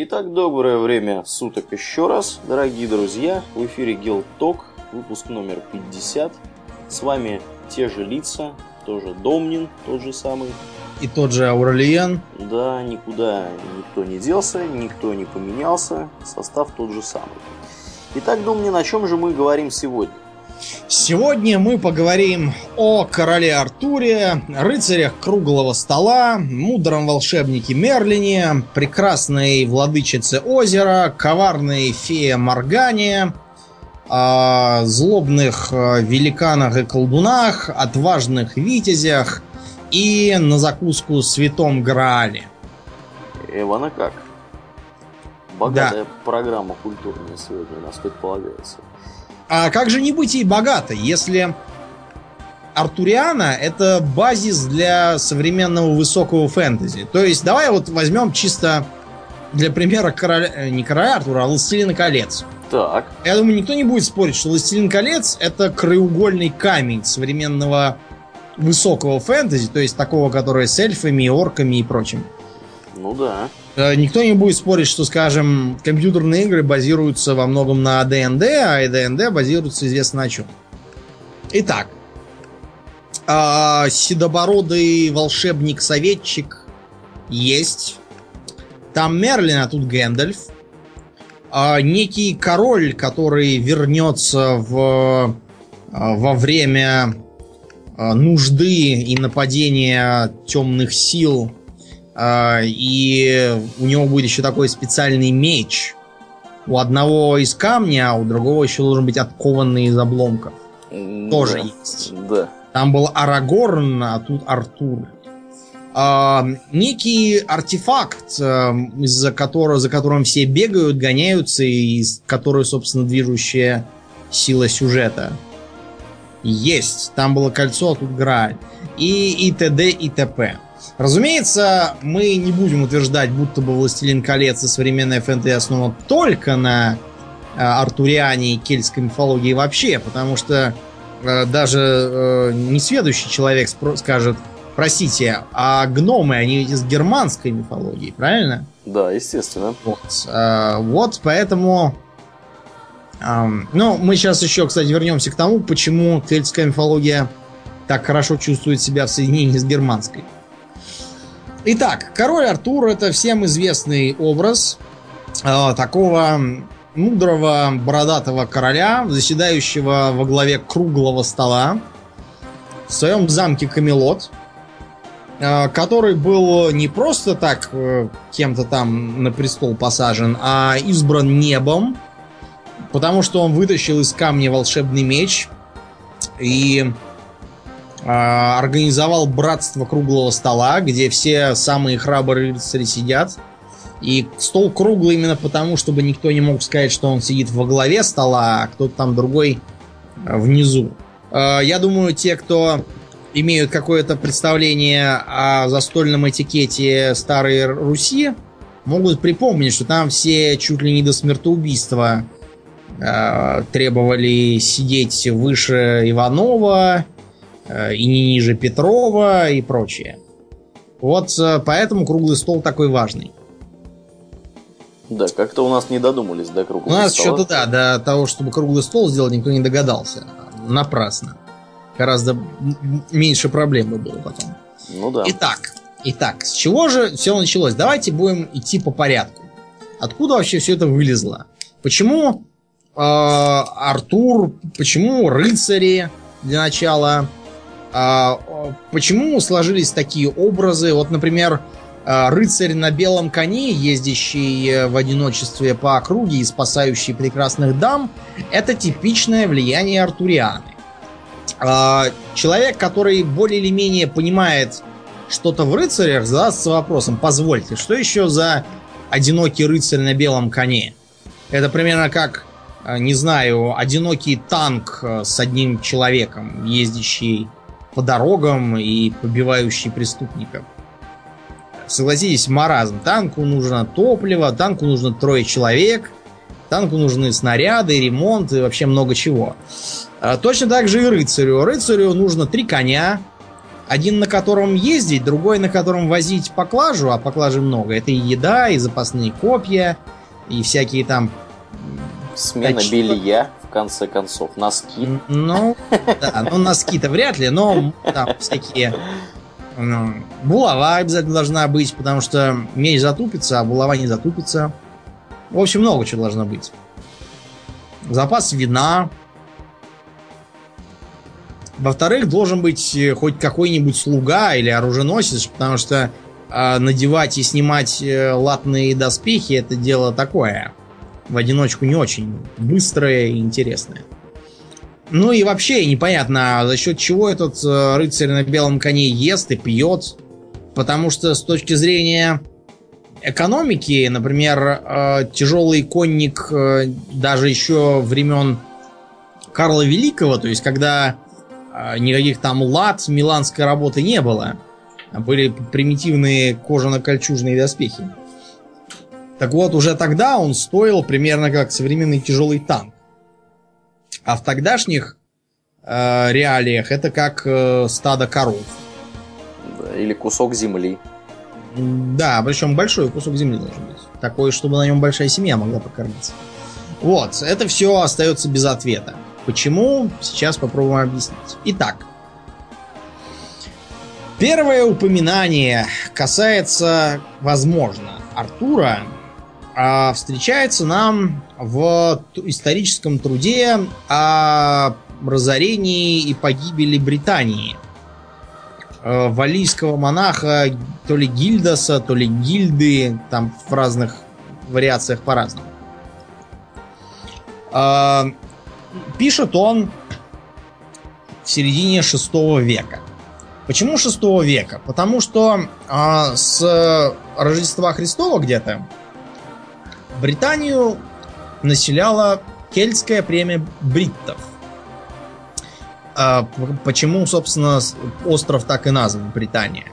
Итак, доброе время суток еще раз, дорогие друзья. В эфире Гилток, выпуск номер 50. С вами те же лица, тоже Домнин, тот же самый. И тот же Ауралиен. Да, никуда никто не делся, никто не поменялся, состав тот же самый. Итак, Домнин, о чем же мы говорим сегодня? Сегодня мы поговорим о короле Артуре, рыцарях круглого стола, мудром волшебнике Мерлине, прекрасной владычице озера, коварной фее Моргане, о злобных э, великанах и колдунах, отважных витязях и на закуску святом Граале. Эвана как? Богатая да. программа культурная сегодня у нас предполагается. А как же не быть ей богатой, если Артуриана это базис для современного высокого фэнтези? То есть давай вот возьмем чисто для примера короля, э, не короля Артура, а Властелина колец. Так. Я думаю, никто не будет спорить, что Властелин колец это краеугольный камень современного высокого фэнтези, то есть такого, которое с эльфами, орками и прочим. Ну да. Э, никто не будет спорить, что, скажем, компьютерные игры базируются во многом на ДНД, а ДНД базируется известно на чем. Итак, а, седобородый волшебник-советчик есть. Там Мерлин, а тут Гэндальф. А, некий король, который вернется в, а, во время нужды и нападения темных сил и у него будет еще такой специальный меч. У одного из камня, а у другого еще должен быть откованный из обломков. Да, Тоже есть. Да. Там был Арагорн, а тут Артур. А, некий артефакт, а, из-за которого, за которым все бегают, гоняются, и из который, собственно, движущая сила сюжета. Есть. Там было кольцо, а тут Грааль. И, и т.д. и т.п. Разумеется, мы не будем утверждать, будто бы «Властелин колец» и современная фэнтези основана только на э, артуриане и кельтской мифологии вообще, потому что э, даже э, несведущий человек скажет, простите, а гномы, они из германской мифологии, правильно? Да, естественно. Вот, э, вот поэтому... Э, ну, мы сейчас еще, кстати, вернемся к тому, почему кельтская мифология так хорошо чувствует себя в соединении с германской. Итак, король Артур это всем известный образ э, такого мудрого бородатого короля, заседающего во главе круглого стола в своем замке Камелот, э, который был не просто так э, кем-то там на престол посажен, а избран небом, потому что он вытащил из камня волшебный меч и организовал братство круглого стола, где все самые храбрые рыцари сидят. И стол круглый именно потому, чтобы никто не мог сказать, что он сидит во главе стола, а кто-то там другой а, внизу. А, я думаю, те, кто имеют какое-то представление о застольном этикете старой Руси, могут припомнить, что там все чуть ли не до смертоубийства требовали сидеть выше Иванова, и не ниже Петрова и прочее. Вот э, поэтому круглый стол такой важный. Да, как-то у нас не додумались до круглого стола. У нас что-то, да, до того, чтобы круглый стол сделать, никто не догадался. Напрасно. Гораздо меньше проблем бы было потом. Ну да. Итак, итак, с чего же все началось? Давайте будем идти по порядку. Откуда вообще все это вылезло? Почему э, Артур, почему рыцари для начала, а, почему сложились такие образы? Вот, например, а, рыцарь на белом коне, ездящий э, в одиночестве по округе и спасающий прекрасных дам, это типичное влияние Артурианы. А, человек, который более или менее понимает что-то в рыцарях, задастся вопросом, позвольте, что еще за одинокий рыцарь на белом коне? Это примерно как, не знаю, одинокий танк э, с одним человеком, ездящий по дорогам и побивающий преступников. Согласитесь, маразм. Танку нужно топливо, танку нужно трое человек, танку нужны снаряды, ремонт и вообще много чего. А, точно так же и рыцарю. Рыцарю нужно три коня, Один на котором ездить, другой на котором возить поклажу, а поклажи много. Это и еда, и запасные копья, и всякие там... Смена точно... белья, в конце концов, носки. Ну, да, ну носки-то вряд ли, но там всякие... Ну, булава обязательно должна быть, потому что меч затупится, а булава не затупится. В общем, много чего должно быть. Запас вина, во-вторых, должен быть э, хоть какой-нибудь слуга или оруженосец, потому что э, надевать и снимать э, латные доспехи это дело такое. В одиночку не очень быстрое и интересное. Ну и вообще непонятно, за счет чего этот э, рыцарь на белом коне ест и пьет. Потому что с точки зрения экономики, например, э, тяжелый конник э, даже еще времен Карла Великого, то есть когда а, никаких там лад миланской работы не было. Были примитивные кожано-кольчужные доспехи. Так вот, уже тогда он стоил примерно как современный тяжелый танк. А в тогдашних э, реалиях это как э, стадо коров. Или кусок земли. Да, причем большой кусок земли должен быть. Такой, чтобы на нем большая семья могла покормиться. Вот, это все остается без ответа. Почему? Сейчас попробуем объяснить. Итак, первое упоминание касается, возможно, Артура, а встречается нам в историческом труде о разорении и погибели Британии. Э, валийского монаха то ли Гильдаса, то ли Гильды, там в разных вариациях по-разному. А, Пишет он в середине шестого века. Почему шестого века? Потому что а, с Рождества Христова где-то Британию населяла кельтская племя бриттов. А, почему, собственно, остров так и назван Британия?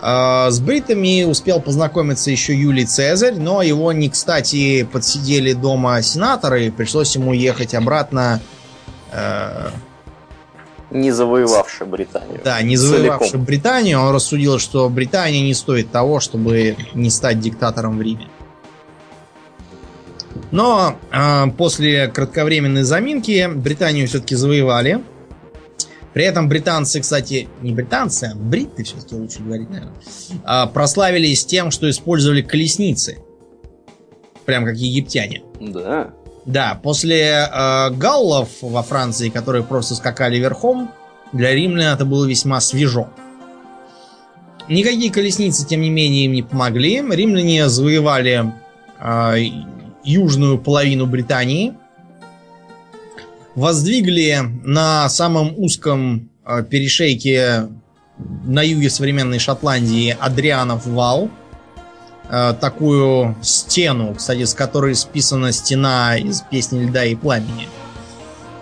А, с бритами успел познакомиться еще Юлий Цезарь, но его не кстати подсидели дома сенаторы, и пришлось ему ехать обратно. Э... Не завоевавший Британию. Да, не завоевавший. Британию. Он рассудил, что Британия не стоит того, чтобы не стать диктатором в Риме. Но э, после кратковременной заминки Британию все-таки завоевали. При этом британцы, кстати, не британцы, а бритты все-таки лучше говорить, наверное, а, прославились тем, что использовали колесницы. Прям как египтяне. Да. Да, после э, галлов во Франции, которые просто скакали верхом, для римлян это было весьма свежо. Никакие колесницы, тем не менее, им не помогли. Римляне завоевали э, южную половину Британии, воздвигли на самом узком э, перешейке на юге современной Шотландии Адрианов вал. Э, такую стену, кстати, с которой списана стена из песни «Льда и пламени»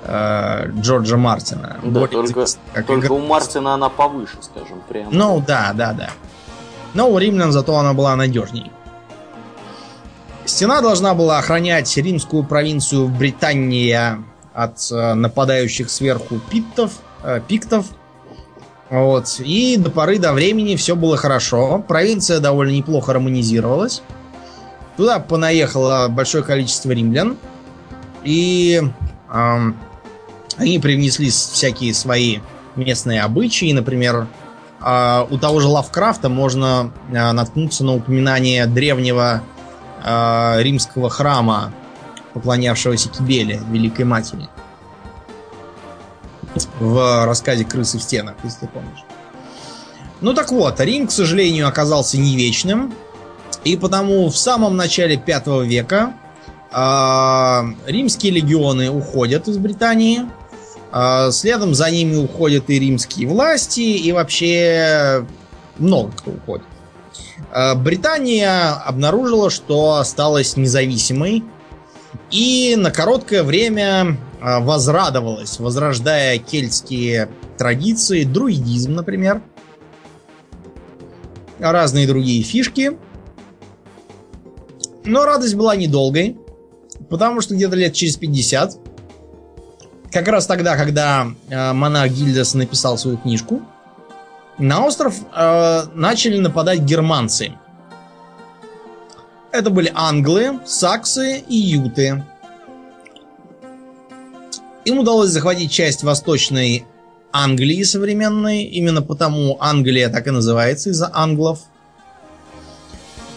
э, Джорджа Мартина. Да, только, как только у Мартина она повыше, скажем, прямо. Ну, да, да, да. Но у римлян зато она была надежней. Стена должна была охранять римскую провинцию Британия от э, нападающих сверху питтов, э, пиктов. Вот. И до поры до времени все было хорошо. Провинция довольно неплохо романизировалась. Туда понаехало большое количество римлян. И э, они привнесли всякие свои местные обычаи. Например, э, у того же Лавкрафта можно э, наткнуться на упоминание древнего э, римского храма поклонявшегося Кибеле, Великой Матери. В рассказе «Крысы в стенах», если ты помнишь. Ну так вот, Рим, к сожалению, оказался не вечным. И потому в самом начале 5 века э, римские легионы уходят из Британии. Э, следом за ними уходят и римские власти, и вообще много кто уходит. Э, Британия обнаружила, что осталась независимой и на короткое время а, возрадовалась, возрождая кельтские традиции, друидизм, например, разные другие фишки. Но радость была недолгой, потому что где-то лет через 50, как раз тогда, когда а, монах Гильдас написал свою книжку, на остров э, начали нападать германцы. Это были англы, саксы и юты. Им удалось захватить часть восточной Англии современной. Именно потому Англия так и называется из-за англов.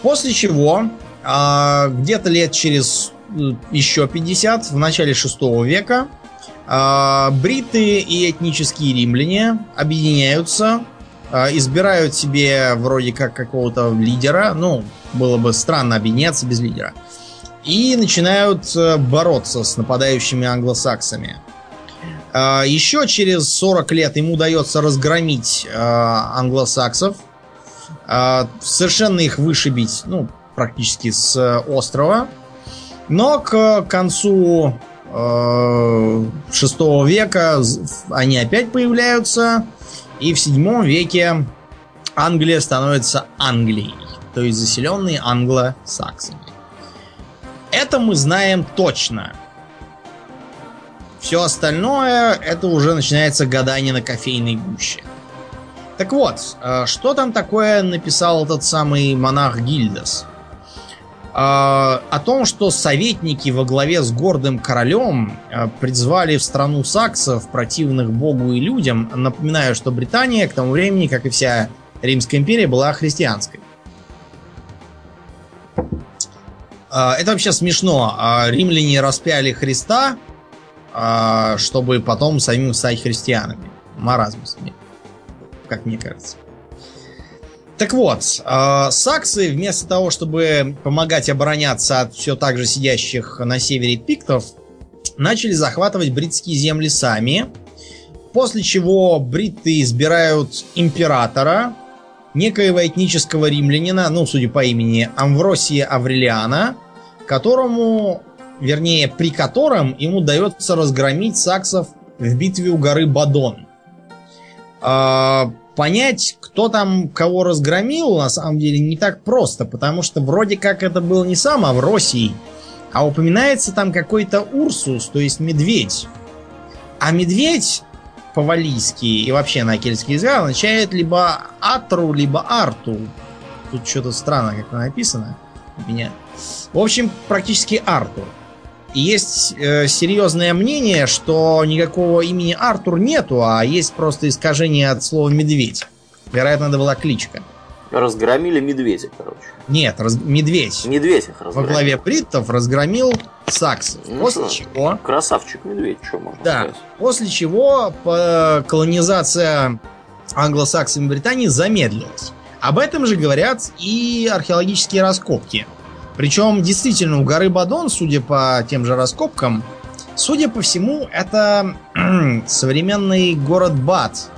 После чего, э, где-то лет через э, еще 50, в начале 6 века, э, бриты и этнические римляне объединяются, избирают себе вроде как какого-то лидера. Ну, было бы странно объединяться без лидера. И начинают э, бороться с нападающими англосаксами. А, Еще через 40 лет ему удается разгромить э, англосаксов, э, совершенно их вышибить, ну, практически с острова. Но к концу э, 6 века они опять появляются, и в 7 веке Англия становится Англией, то есть заселенной англосаксами. Это мы знаем точно – все остальное, это уже начинается гадание на кофейной гуще. Так вот, э, что там такое написал этот самый монах Гильдас? Э, о том, что советники во главе с гордым королем э, призвали в страну саксов, противных богу и людям. Напоминаю, что Британия к тому времени, как и вся Римская империя, была христианской. Это вообще смешно. Римляне распяли Христа, а, чтобы потом самим стать христианами. Маразм как мне кажется. Так вот, а, саксы вместо того, чтобы помогать обороняться от все так же сидящих на севере пиктов, начали захватывать бритские земли сами, после чего бритты избирают императора, некоего этнического римлянина, ну, судя по имени, Амвросия Аврелиана, которому вернее, при котором ему удается разгромить саксов в битве у горы Бадон. Понять, кто там кого разгромил, на самом деле не так просто, потому что вроде как это был не сам Авросий, а упоминается там какой-то Урсус, то есть медведь. А медведь по-валийски и вообще на кельтский язык означает либо Атру, либо Арту. Тут что-то странно как написано у меня. В общем, практически Артур есть э, серьезное мнение, что никакого имени Артур нету, а есть просто искажение от слова медведь. Вероятно, это была кличка. Разгромили медведя, короче. Нет, раз... медведь. Медведь их разгромил. Во главе бриттов разгромил саксов. Ну после что, чего... Красавчик медведь, что можно да, сказать. После чего по... колонизация англосаксами Британии замедлилась. Об этом же говорят и археологические раскопки. Причем, действительно, у горы Бадон, судя по тем же раскопкам, судя по всему, это современный город Бат,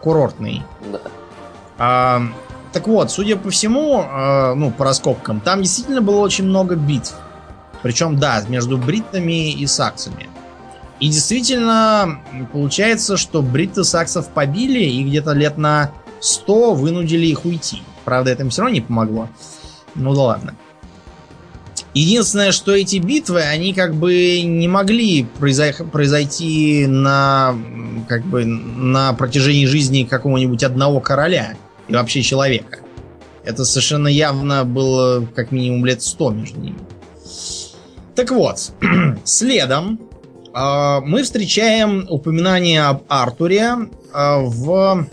курортный. Да. А, так вот, судя по всему, а, ну, по раскопкам, там действительно было очень много битв. Причем, да, между бриттами и саксами. И действительно, получается, что бритты саксов побили и где-то лет на 100 вынудили их уйти. Правда, это им все равно не помогло. Ну да ладно. Единственное, что эти битвы, они как бы не могли произойти на, как бы, на протяжении жизни какого-нибудь одного короля и вообще человека. Это совершенно явно было как минимум лет сто между ними. Так вот, следом э, мы встречаем упоминание об Артуре э, в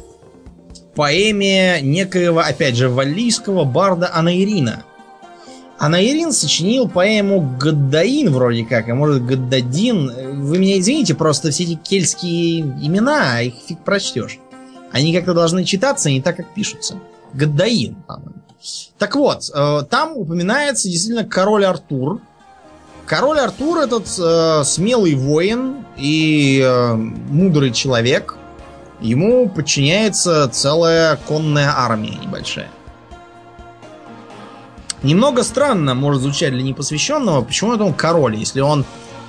поэме некоего, опять же, валлийского барда Анаирина – Анаирин сочинил поэму Гаддаин вроде как, а может Гаддадин. Вы меня извините, просто все эти кельтские имена, а их фиг прочтешь. Они как-то должны читаться не так, как пишутся. Гаддаин, по-моему. Так вот, э, там упоминается действительно король Артур. Король Артур этот э, смелый воин и э, мудрый человек. Ему подчиняется целая конная армия небольшая. Немного странно может звучать для непосвященного, почему это он король, если он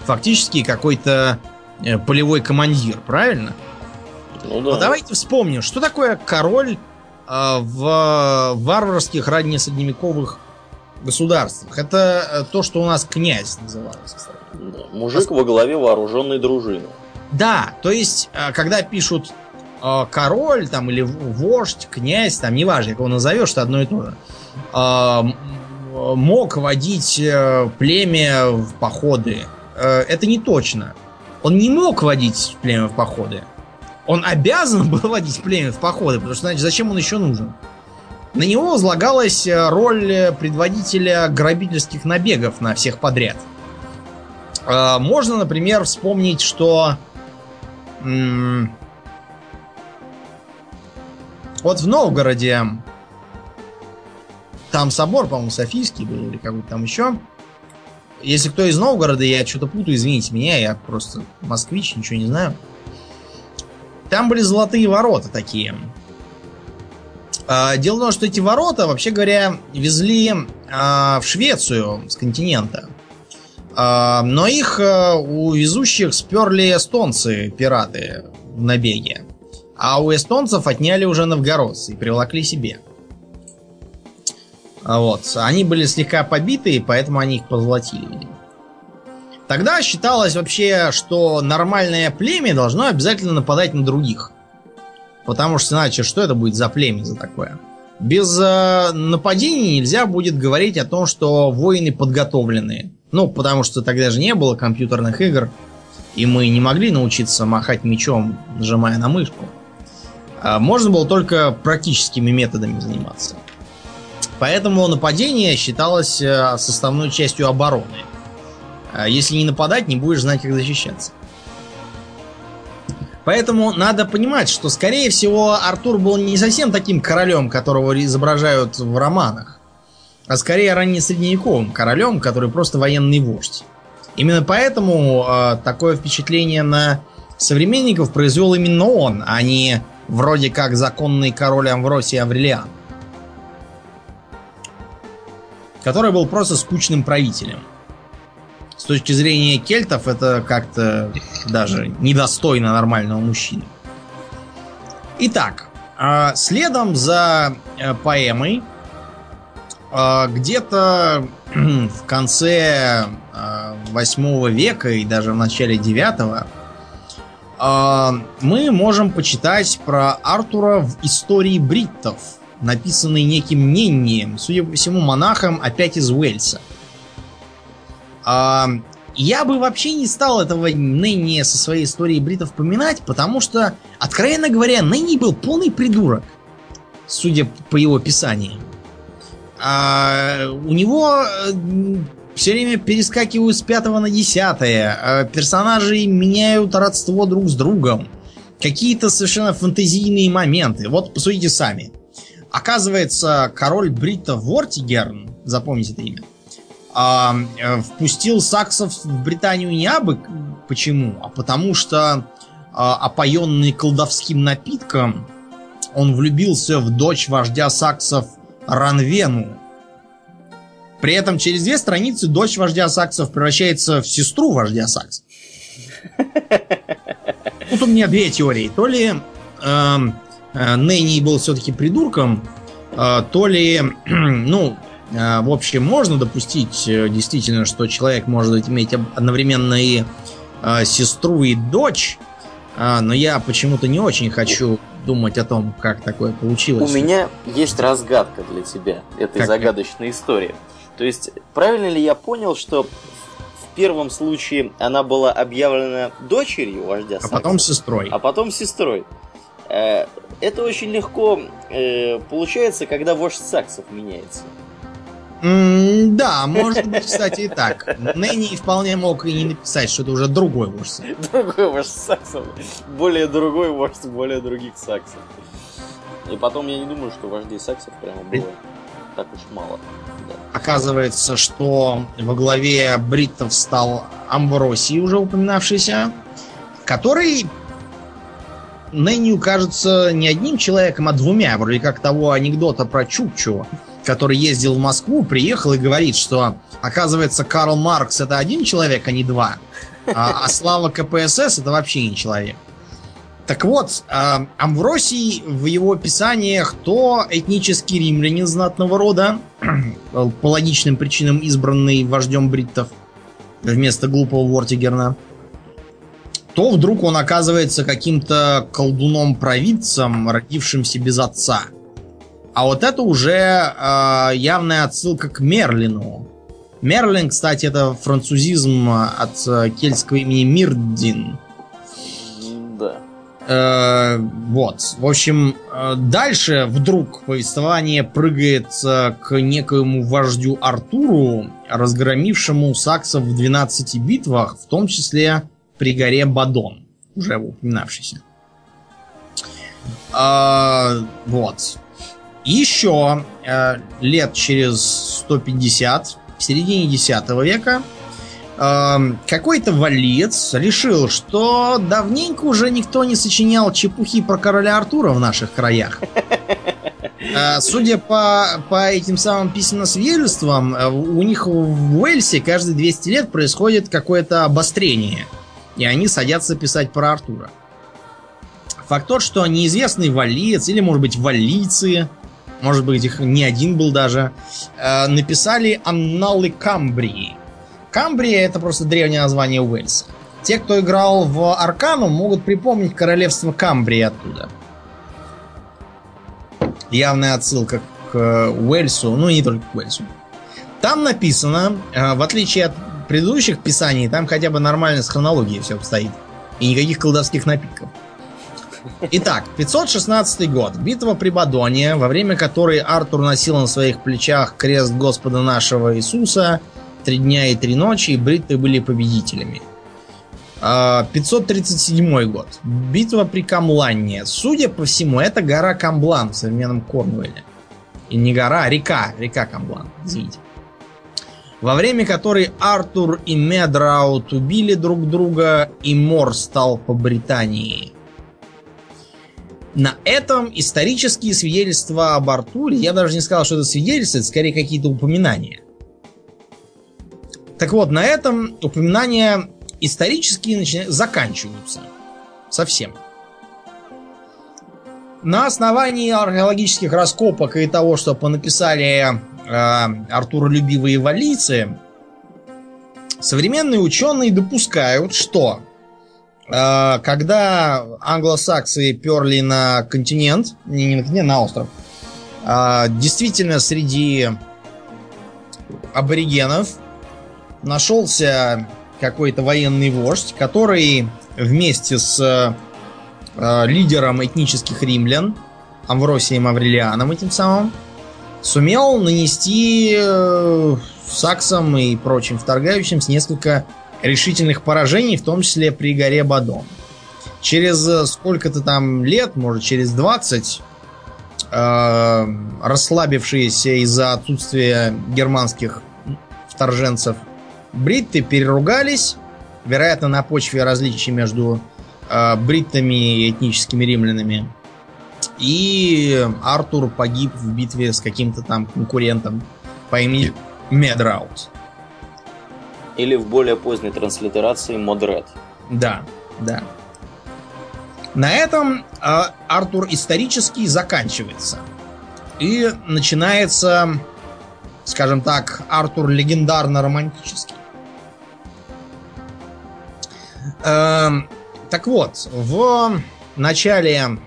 фактически какой-то э, полевой командир, правильно? Ну да. Но давайте вспомним, что такое король э, в варварских раннесредневековых государствах. Это э, то, что у нас князь назывался. Да, мужик во главе вооруженной дружины. Да, то есть, э, когда пишут э, король там или вождь, князь, там неважно, как его назовешь, это одно и то же, э, мог водить э, племя в походы. Э, это не точно. Он не мог водить племя в походы. Он обязан был водить племя в походы, потому что значит, зачем он еще нужен? На него возлагалась э, роль предводителя грабительских набегов на всех подряд. Можно, например, вспомнить, что вот в Новгороде там собор, по-моему, Софийский был или какой-то там еще. Если кто из Новгорода, я что-то путаю, извините меня, я просто москвич, ничего не знаю. Там были золотые ворота такие. А, дело в том, что эти ворота, вообще говоря, везли а, в Швецию с континента. А, но их у везущих сперли эстонцы, пираты в набеге. А у эстонцев отняли уже новгородцы и привлекли себе. Вот. Они были слегка побиты, поэтому они их позолотили. Тогда считалось вообще, что нормальное племя должно обязательно нападать на других. Потому что иначе что это будет за племя за такое? Без э, нападений нельзя будет говорить о том, что воины подготовленные. Ну, потому что тогда же не было компьютерных игр, и мы не могли научиться махать мечом, нажимая на мышку. А можно было только практическими методами заниматься. Поэтому нападение считалось э, составной частью обороны. А если не нападать, не будешь знать, как защищаться. Поэтому надо понимать, что, скорее всего, Артур был не совсем таким королем, которого изображают в романах, а скорее раннесредневековым королем, который просто военный вождь. Именно поэтому э, такое впечатление на современников произвел именно он, а не вроде как законный король Амвросий Аврелиан. Который был просто скучным правителем. С точки зрения кельтов это как-то даже недостойно нормального мужчины. Итак, а, следом за э, поэмой а, где-то в конце 8 а, века и даже в начале 9 мы можем почитать про Артура в истории бриттов – написанный неким Неннием, судя по всему, монахом опять из Уэльса. А, я бы вообще не стал этого Ненни со своей историей бритов поминать, потому что, откровенно говоря, Ненни был полный придурок, судя по его писаниям. А, у него э, все время перескакивают с пятого на десятое. А персонажи меняют родство друг с другом. Какие-то совершенно фантазийные моменты. Вот посудите сами. Оказывается, король Брита Вортигерн, запомните это имя, а, э, впустил саксов в Британию не абы почему, а потому что а, опоенный колдовским напитком он влюбился в дочь вождя саксов Ранвену. При этом через две страницы дочь вождя саксов превращается в сестру вождя саксов. Тут у меня две теории. То ли эм, Э, Нэнни был все-таки придурком, э, то ли, ну, э, в общем, можно допустить действительно, что человек может иметь одновременно и сестру, и дочь, но я почему-то не очень хочу думать о том, как такое получилось. У меня есть разгадка для тебя этой как? загадочной истории. То есть, правильно ли я понял, что в первом случае она была объявлена дочерью вождя А потом сестрой. А потом сестрой. Это очень легко э, получается, когда вождь саксов меняется. Mm, да, может быть, кстати, и так. Нэнни вполне мог и не написать, что это уже другой вождь. Другой вождь саксов. Более другой вождь более других саксов. И потом я не думаю, что вождей саксов прямо было так уж мало. Да. Оказывается, что во главе бриттов стал Амбросий, уже упоминавшийся, который Нэнью кажется не одним человеком, а двумя, вроде как того анекдота про Чукчу, который ездил в Москву, приехал и говорит, что, оказывается, Карл Маркс это один человек, а не два, а, а Слава КПСС это вообще не человек. Так вот, э, Амвросий в его писаниях то этнический римлянин знатного рода, по логичным причинам избранный вождем бриттов вместо глупого Вортигерна, то вдруг он оказывается каким-то колдуном-провидцем, родившимся без отца. А вот это уже э, явная отсылка к Мерлину. Мерлин, кстати, это французизм от э, кельтского имени Мирдин. Да. Э, вот. В общем, э, дальше вдруг повествование прыгает э, к некоему вождю Артуру, разгромившему саксов в 12 битвах, в том числе при горе Бадон, уже упоминавшийся. А, вот. Еще э, лет через 150, в середине 10 века, э, какой-то валец решил, что давненько уже никто не сочинял чепухи про короля Артура в наших краях. Э, судя по, по этим самым письменно-свидетельствам, э, у них в Уэльсе каждые 200 лет происходит какое-то обострение – и они садятся писать про Артура. Факт тот, что неизвестный валиец, или, может быть, валийцы, может быть, их не один был даже, э, написали «Анналы Камбрии». Камбрия — это просто древнее название Уэльса. Те, кто играл в Аркану, могут припомнить королевство Камбрии оттуда. Явная отсылка к Уэльсу, ну не только к Уэльсу. Там написано, э, в отличие от предыдущих писаний там хотя бы нормально с хронологией все обстоит. И никаких колдовских напитков. Итак, 516 год. Битва при Бадоне, во время которой Артур носил на своих плечах крест Господа нашего Иисуса три дня и три ночи, и бритты были победителями. 537 а, год. Битва при Камланне. Судя по всему, это гора Камблан в современном Корнуэле. И не гора, а река. Река Камблан. Извините во время которой Артур и Медраут убили друг друга, и Мор стал по Британии. На этом исторические свидетельства об Артуре, я даже не сказал, что это свидетельства, это скорее какие-то упоминания. Так вот, на этом упоминания исторические начинают, заканчиваются. Совсем. На основании археологических раскопок и того, что понаписали артуролюбивые валийцы, современные ученые допускают, что э, когда англосаксы перли на континент, не, на континент, на остров, э, действительно среди аборигенов нашелся какой-то военный вождь, который вместе с э, лидером этнических римлян, Амвросием Аврелианом этим самым, сумел нанести э, саксам и прочим вторгающимся несколько решительных поражений, в том числе при горе Бадон. Через э, сколько-то там лет, может через 20, э, расслабившиеся из-за отсутствия германских вторженцев бритты переругались, вероятно, на почве различий между э, бриттами и этническими римлянами. И Артур погиб в битве с каким-то там конкурентом по имени Медраут. Или в более поздней транслитерации Модред. Да, да. На этом э, Артур исторический заканчивается. И начинается, скажем так, Артур легендарно-романтический. Э, так вот, в начале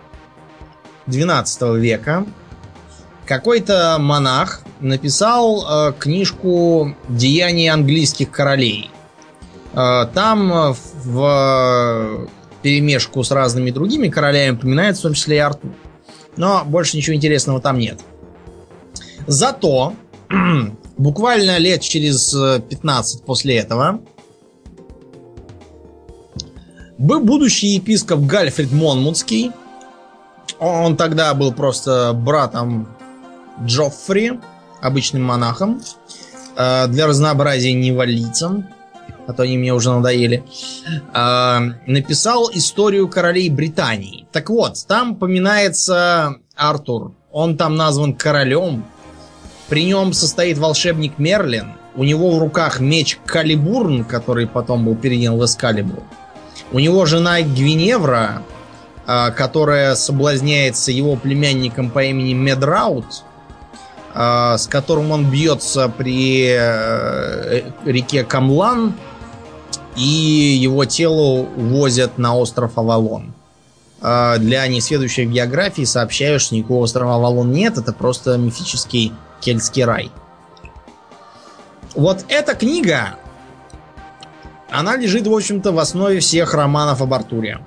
12 века какой-то монах написал э, книжку «Деяния английских королей». Э, там в перемешку с разными другими королями упоминается в том числе и Артур. Но больше ничего интересного там нет. Зато буквально лет через 15 после этого будущий епископ Гальфрид Монмутский он тогда был просто братом Джоффри, обычным монахом. Э, для разнообразия не валийцам, а то они мне уже надоели. Э, написал историю королей Британии. Так вот, там поминается Артур. Он там назван королем. При нем состоит волшебник Мерлин. У него в руках меч Калибурн, который потом был передан в Эскалибур. У него жена Гвиневра, которая соблазняется его племянником по имени Медраут, а, с которым он бьется при э, реке Камлан. и его тело увозят на остров Авалон. А, для несведущих географии сообщаю, что никакого острова Авалон нет, это просто мифический кельтский рай. Вот эта книга, она лежит, в общем-то, в основе всех романов об Артуре.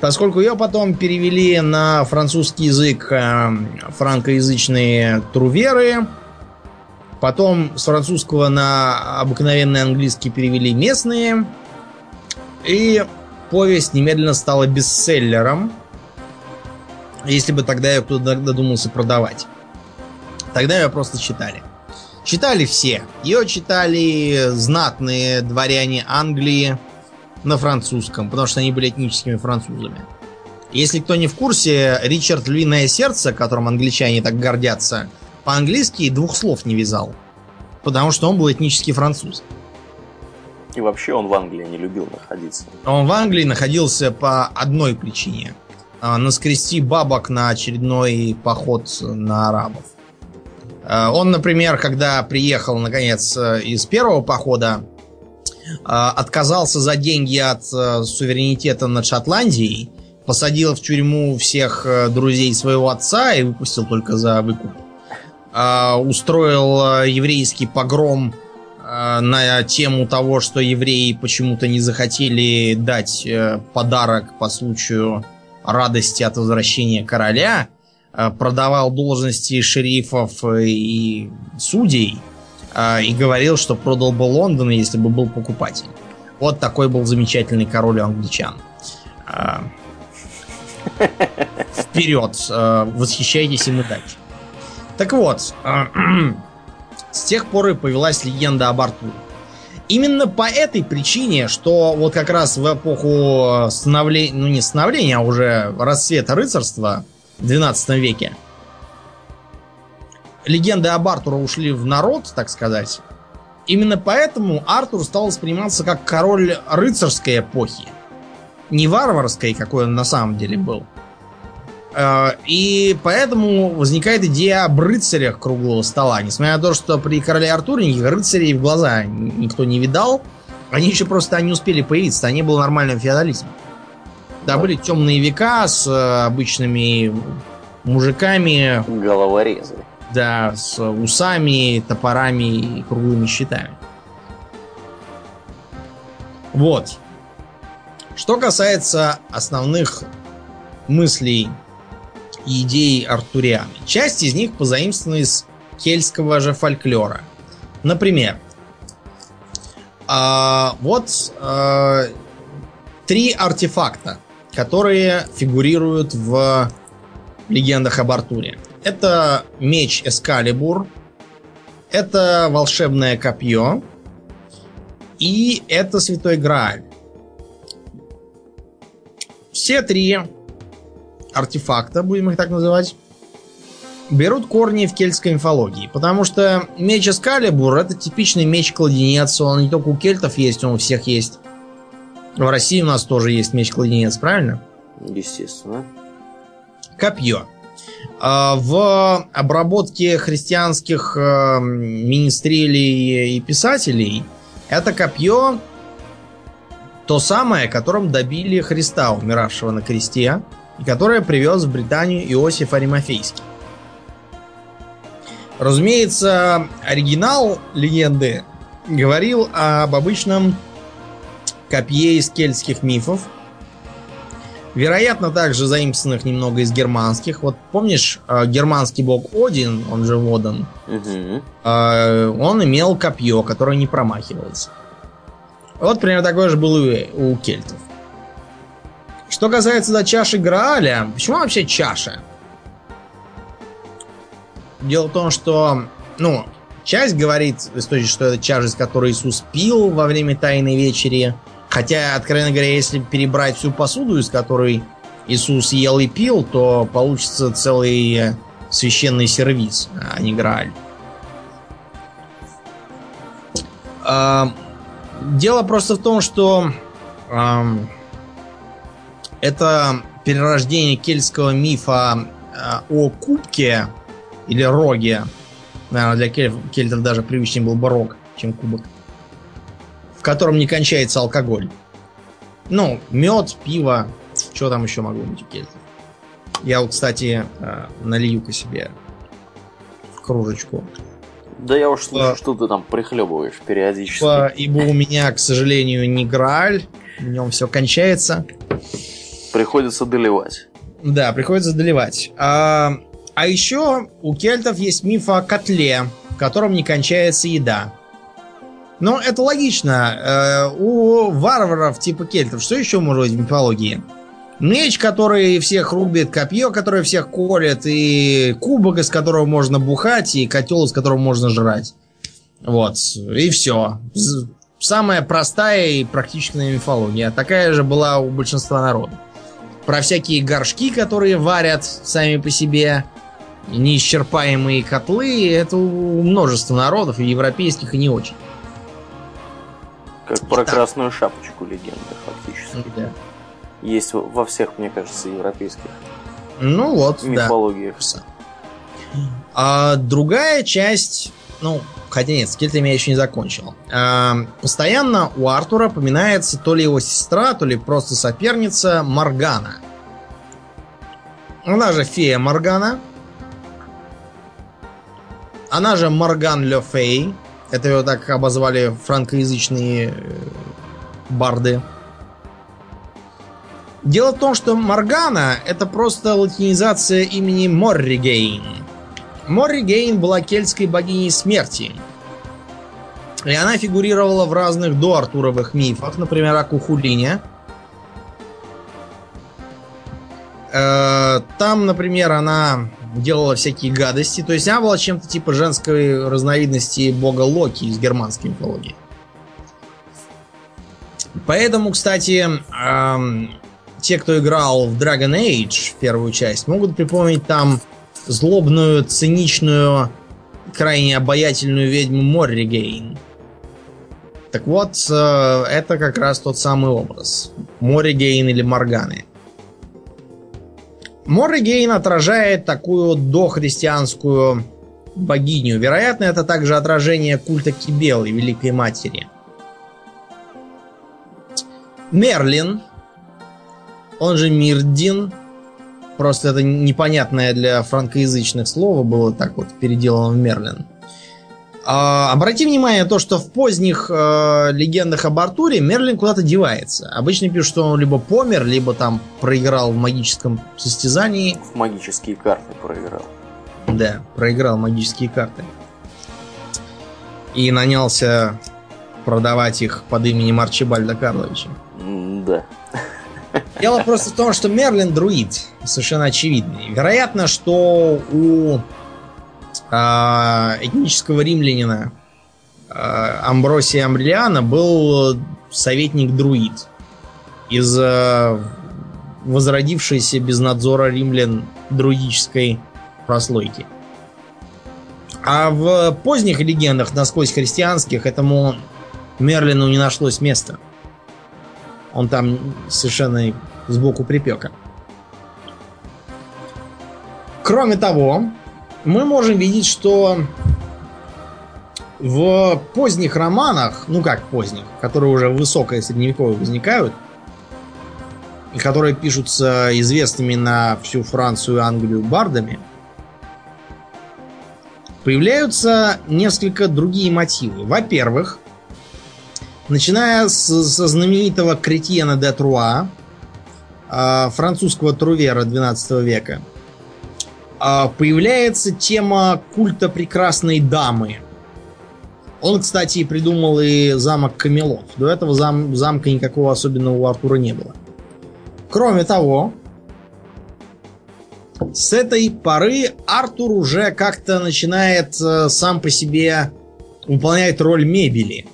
Поскольку ее потом перевели на французский язык э, франкоязычные труверы, потом с французского на обыкновенный английский перевели местные, и повесть немедленно стала бестселлером, если бы тогда ее кто-то додумался продавать. Тогда ее просто читали. Читали все. Ее читали знатные дворяне Англии на французском, потому что они были этническими французами. Если кто не в курсе, Ричард Львиное Сердце, которым англичане так гордятся, по-английски двух слов не вязал. Потому что он был этнический француз. И вообще он в Англии не любил находиться. Он в Англии находился по одной причине. А, наскрести бабок на очередной поход на арабов. Э, он, например, когда приехал, наконец, из первого похода, отказался за деньги от суверенитета над Шотландией, посадил в тюрьму всех друзей своего отца и выпустил только за выкуп. Устроил еврейский погром на тему того, что евреи почему-то не захотели дать подарок по случаю радости от возвращения короля – Э, продавал должности шерифов и судей э, и говорил, что продал бы Лондон, если бы был покупатель. Вот такой был замечательный король англичан. Э, Вперед! Восхищайтесь им и. Так вот, с тех пор и повелась легенда об Артуре. Именно по этой причине, что вот как раз в эпоху становления, ну не становления, а уже расцвета рыцарства – в 12 веке. Легенды об Артуре ушли в народ, так сказать. Именно поэтому Артур стал восприниматься как король рыцарской эпохи. Не варварской, какой он на самом деле был. Э, и поэтому возникает идея об рыцарях круглого стола. Несмотря на то, что при короле Артуре никаких рыцарей в глаза никто не видал, они еще просто не успели появиться, они были нормальным феодализмом. Да, были темные века с э, обычными мужиками. Головорезы. Да, с усами, топорами и круглыми щитами. Вот. Что касается основных мыслей и идей Артурианы. Часть из них позаимствована из кельтского же фольклора. Например, э, вот э, три артефакта, которые фигурируют в легендах об Артуре. Это меч Эскалибур, это волшебное копье и это Святой Грааль. Все три артефакта, будем их так называть, берут корни в кельтской мифологии. Потому что меч Эскалибур это типичный меч-кладенец. Он не только у кельтов есть, он у всех есть. В России у нас тоже есть меч-кладенец, правильно? Естественно. Копье. А, в обработке христианских э, министрелей и писателей это копье то самое, которым добили Христа, умиравшего на кресте, и которое привез в Британию Иосиф Аримофейский. Разумеется, оригинал легенды говорил об обычном копье из кельтских мифов. Вероятно, также заимствованных немного из германских. Вот помнишь, э, германский бог Один, он же Воден, угу. он имел копье, которое не промахивалось. Вот примерно такое же было и у кельтов. Что касается до чаши Грааля, почему вообще чаша? Дело в том, что, ну, часть говорит что это чаша, из которой Иисус пил во время Тайной Вечери. Хотя, откровенно говоря, если перебрать всю посуду, из которой Иисус ел и пил, то получится целый священный сервис, а не Грааль. А, дело просто в том, что это перерождение кельтского мифа а, о кубке или роге. Наверное, для кельтов даже привычнее был бы рог, чем кубок котором не кончается алкоголь. Ну, мед, пиво, что там еще могло быть у кельтов. Я вот, кстати, э, налью-ка себе кружечку. Да я уж слышу, что ты там прихлебываешь периодически. Ибо, ибо у меня, к сожалению, не грааль. В нем все кончается. Приходится доливать. Да, приходится доливать. А, а еще у кельтов есть миф о котле, в котором не кончается еда. Ну, это логично. Э, у варваров типа кельтов что еще может быть в мифологии? Меч, который всех рубит, копье, которое всех колет, и кубок, из которого можно бухать, и котел, из которого можно жрать. Вот. И все. Самая простая и практичная мифология. Такая же была у большинства народа. Про всякие горшки, которые варят сами по себе, неисчерпаемые котлы, это у множества народов, европейских, и не очень. Как про красную шапочку легенды, фактически. Да. Есть во всех, мне кажется, европейских ну вот, мифологиях. Да. А другая часть, ну, хотя нет, с кельтами я еще не закончил. А, постоянно у Артура поминается то ли его сестра, то ли просто соперница Маргана. Она же фея Маргана. Она же Морган Ле Фей. Это его так обозвали франкоязычные э, барды. Дело в том, что Моргана это просто латинизация имени Морригейн. Морригейн была кельтской богиней смерти. И она фигурировала в разных доартуровых мифах, например, о Кухулине. Э, там, например, она делала всякие гадости. То есть она была чем-то типа женской разновидности бога Локи из германской мифологии. Поэтому, кстати, эм, те, кто играл в Dragon Age, первую часть, могут припомнить там злобную, циничную, крайне обаятельную ведьму Морригейн. Так вот, э, это как раз тот самый образ. Морригейн или Морганы. Морригейн отражает такую дохристианскую богиню. Вероятно, это также отражение культа Кибелы, Великой Матери. Мерлин, он же Мирдин, просто это непонятное для франкоязычных слово было так вот переделано в Мерлин. А, обрати внимание на то, что в поздних э, легендах об Артуре Мерлин куда-то девается. Обычно пишут, что он либо помер, либо там проиграл в магическом состязании. В магические карты проиграл. Да, проиграл магические карты. И нанялся продавать их под именем Арчибальда Карловича. Да. Дело просто в том, что Мерлин друид, совершенно очевидный. Вероятно, что у этнического римлянина а, Амбросия Амбрилиана был советник-друид из а, возродившейся без надзора римлян друидической прослойки. А в поздних легендах, насквозь христианских, этому Мерлину не нашлось места. Он там совершенно сбоку припека. Кроме того, мы можем видеть, что в поздних романах, ну как поздних, которые уже в высокое средневековье возникают, и которые пишутся известными на всю Францию и Англию бардами, появляются несколько другие мотивы. Во-первых, начиная с, со знаменитого Кретьена де Труа, а, французского трувера 12 века – появляется тема культа прекрасной дамы. Он, кстати, придумал и замок Камелот. До этого зам замка никакого особенного у Артура не было. Кроме того, с этой поры Артур уже как-то начинает э, сам по себе выполнять роль мебели.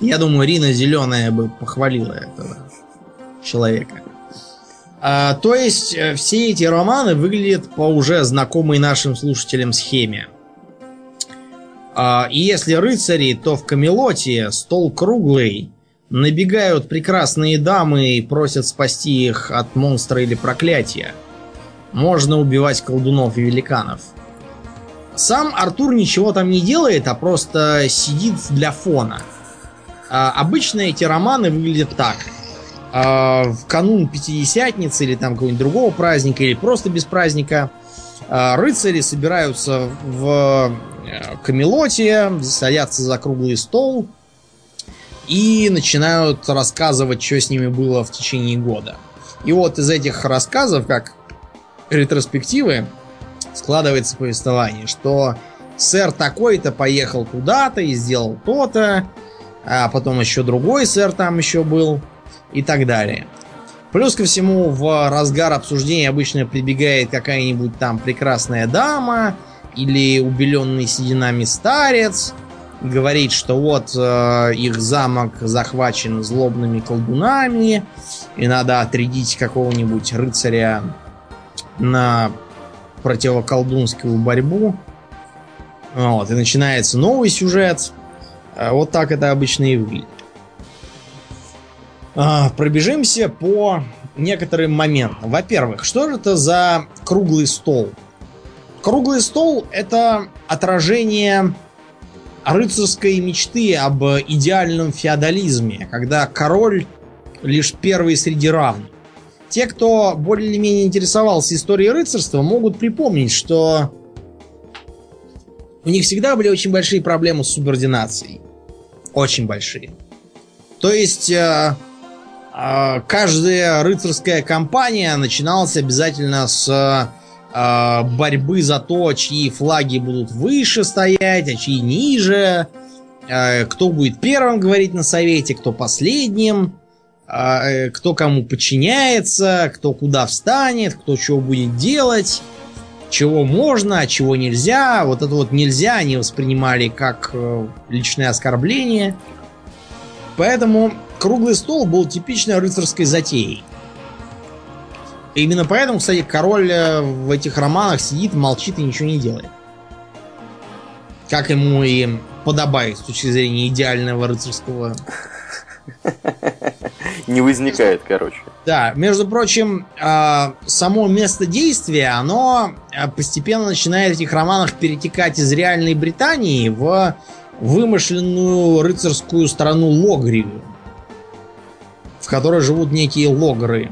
Я думаю, Рина Зеленая бы похвалила этого человека. А, то есть э, все эти романы выглядят по уже знакомой нашим слушателям схеме. А, и если рыцари, то в Камелоте стол круглый, набегают прекрасные дамы и просят спасти их от монстра или проклятия. Можно убивать колдунов и великанов. Сам Артур ничего там не делает, а просто сидит для фона. А, обычно эти романы выглядят так. А, в канун Пятидесятницы или там какого-нибудь другого праздника, или просто без праздника, а, рыцари собираются в э, Камелоте, садятся за круглый стол и начинают рассказывать, что с ними было в течение года. И вот из этих рассказов, как ретроспективы, складывается повествование, что сэр такой-то поехал куда-то и сделал то-то, а потом еще другой сэр там еще был и так далее. Плюс ко всему, в разгар обсуждения обычно прибегает какая-нибудь там прекрасная дама или убеленный сединами старец, говорит, что вот э, их замок захвачен злобными колдунами, и надо отрядить какого-нибудь рыцаря на противоколдунскую борьбу. Вот, и начинается новый сюжет. А вот так это обычно и выглядит. А, пробежимся по некоторым моментам. Во-первых, что же это за круглый стол? Круглый стол это отражение рыцарской мечты об идеальном феодализме, когда король лишь первый среди равных. Те, кто более-менее интересовался историей рыцарства, могут припомнить, что у них всегда были очень большие проблемы с субординацией. Очень большие. То есть э, каждая рыцарская кампания начиналась обязательно с э, борьбы за то, чьи флаги будут выше стоять, а чьи ниже. Кто будет первым говорить на совете, кто последним. Э, кто кому подчиняется, кто куда встанет, кто чего будет делать чего можно, а чего нельзя. Вот это вот нельзя они воспринимали как э, личное оскорбление. Поэтому круглый стол был типичной рыцарской затеей. И именно поэтому, кстати, король э, в этих романах сидит, молчит и ничего не делает. Как ему и подобает с точки зрения идеального рыцарского Не возникает, короче. Да, между прочим, а, само место действия, оно а, постепенно начинает в этих романах перетекать из реальной Британии в вымышленную рыцарскую страну Логрию, в которой живут некие логры.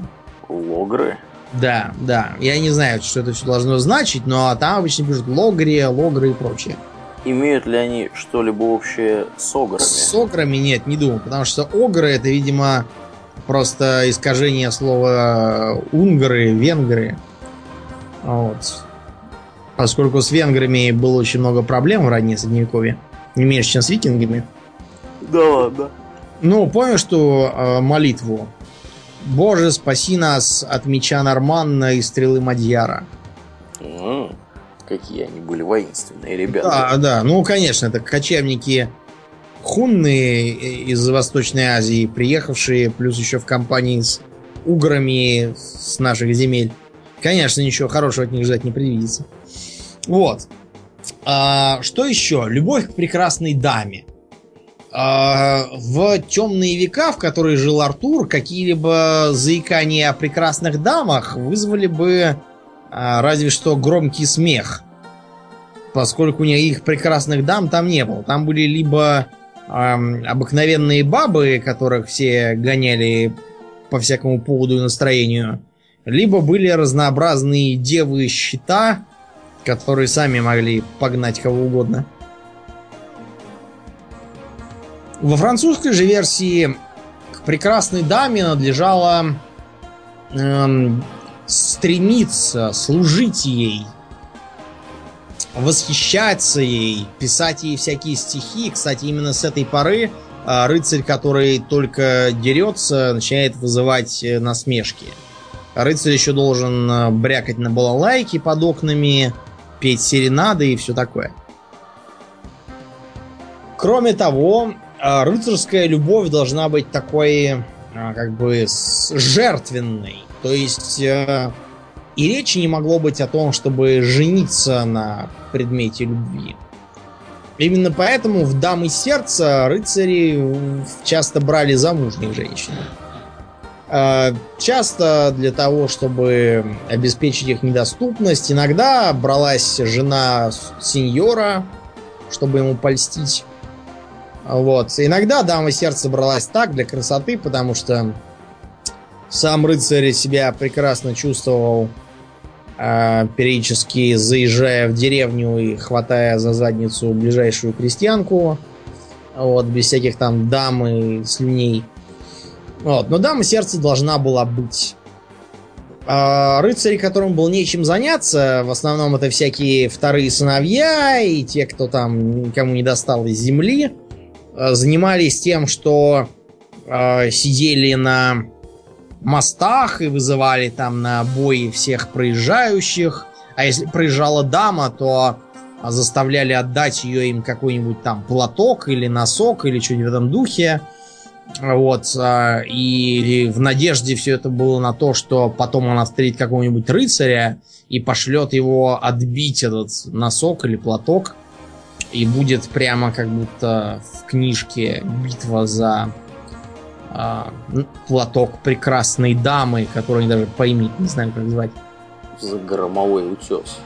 Логры? Да, да. Я не знаю, что это все должно значить, но там обычно пишут логрия, логры и прочее. Имеют ли они что-либо общее с ограми? С ограми нет, не думаю, потому что огры это, видимо, просто искажение слова унгры, венгры. Вот. Поскольку с венграми было очень много проблем в раннее средневековье. Не меньше, чем с викингами. Да ладно. Ну, помнишь что э, молитву? Боже, спаси нас от меча Норманна и стрелы Мадьяра. Mm, какие они были воинственные ребята. Да, да. Ну, конечно, это кочевники хунны из Восточной Азии, приехавшие, плюс еще в компании с уграми с наших земель. Конечно, ничего хорошего от них ждать не предвидится. Вот. А, что еще? Любовь к прекрасной даме. А, в темные века, в которые жил Артур, какие-либо заикания о прекрасных дамах вызвали бы а, разве что громкий смех. Поскольку никаких прекрасных дам там не было. Там были либо эм, обыкновенные бабы, которых все гоняли по всякому поводу и настроению, либо были разнообразные девы щита, которые сами могли погнать кого угодно. Во французской же версии к прекрасной даме надлежало эм, стремиться, служить ей – восхищаться ей, писать ей всякие стихи. Кстати, именно с этой поры а, рыцарь, который только дерется, начинает вызывать э, насмешки. Рыцарь еще должен э, брякать на балалайке под окнами, петь серенады и все такое. Кроме того, рыцарская любовь должна быть такой, а, как бы, жертвенной. То есть э, и речи не могло быть о том, чтобы жениться на предмете любви. Именно поэтому в дамы сердца рыцари часто брали замужних женщин. А, часто для того, чтобы обеспечить их недоступность, иногда бралась жена сеньора, чтобы ему польстить. Вот. Иногда дама сердца бралась так для красоты, потому что сам рыцарь себя прекрасно чувствовал, э, периодически заезжая в деревню и хватая за задницу ближайшую крестьянку. Вот, без всяких там дам и слюней. Вот. Но дама сердца должна была быть. А рыцари, которым было нечем заняться, в основном это всякие вторые сыновья и те, кто там никому не досталось земли, а, занимались тем, что э, сидели на мостах и вызывали там на бои всех проезжающих. А если проезжала дама, то заставляли отдать ее им какой-нибудь там платок или носок или что-нибудь в этом духе. Вот. А, и в надежде все это было на то, что потом она встретит какого-нибудь рыцаря и пошлет его отбить этот носок или платок. И будет прямо как будто в книжке битва за а, платок прекрасной дамы, которую они даже поймить не знаю, как звать. За громовой утес.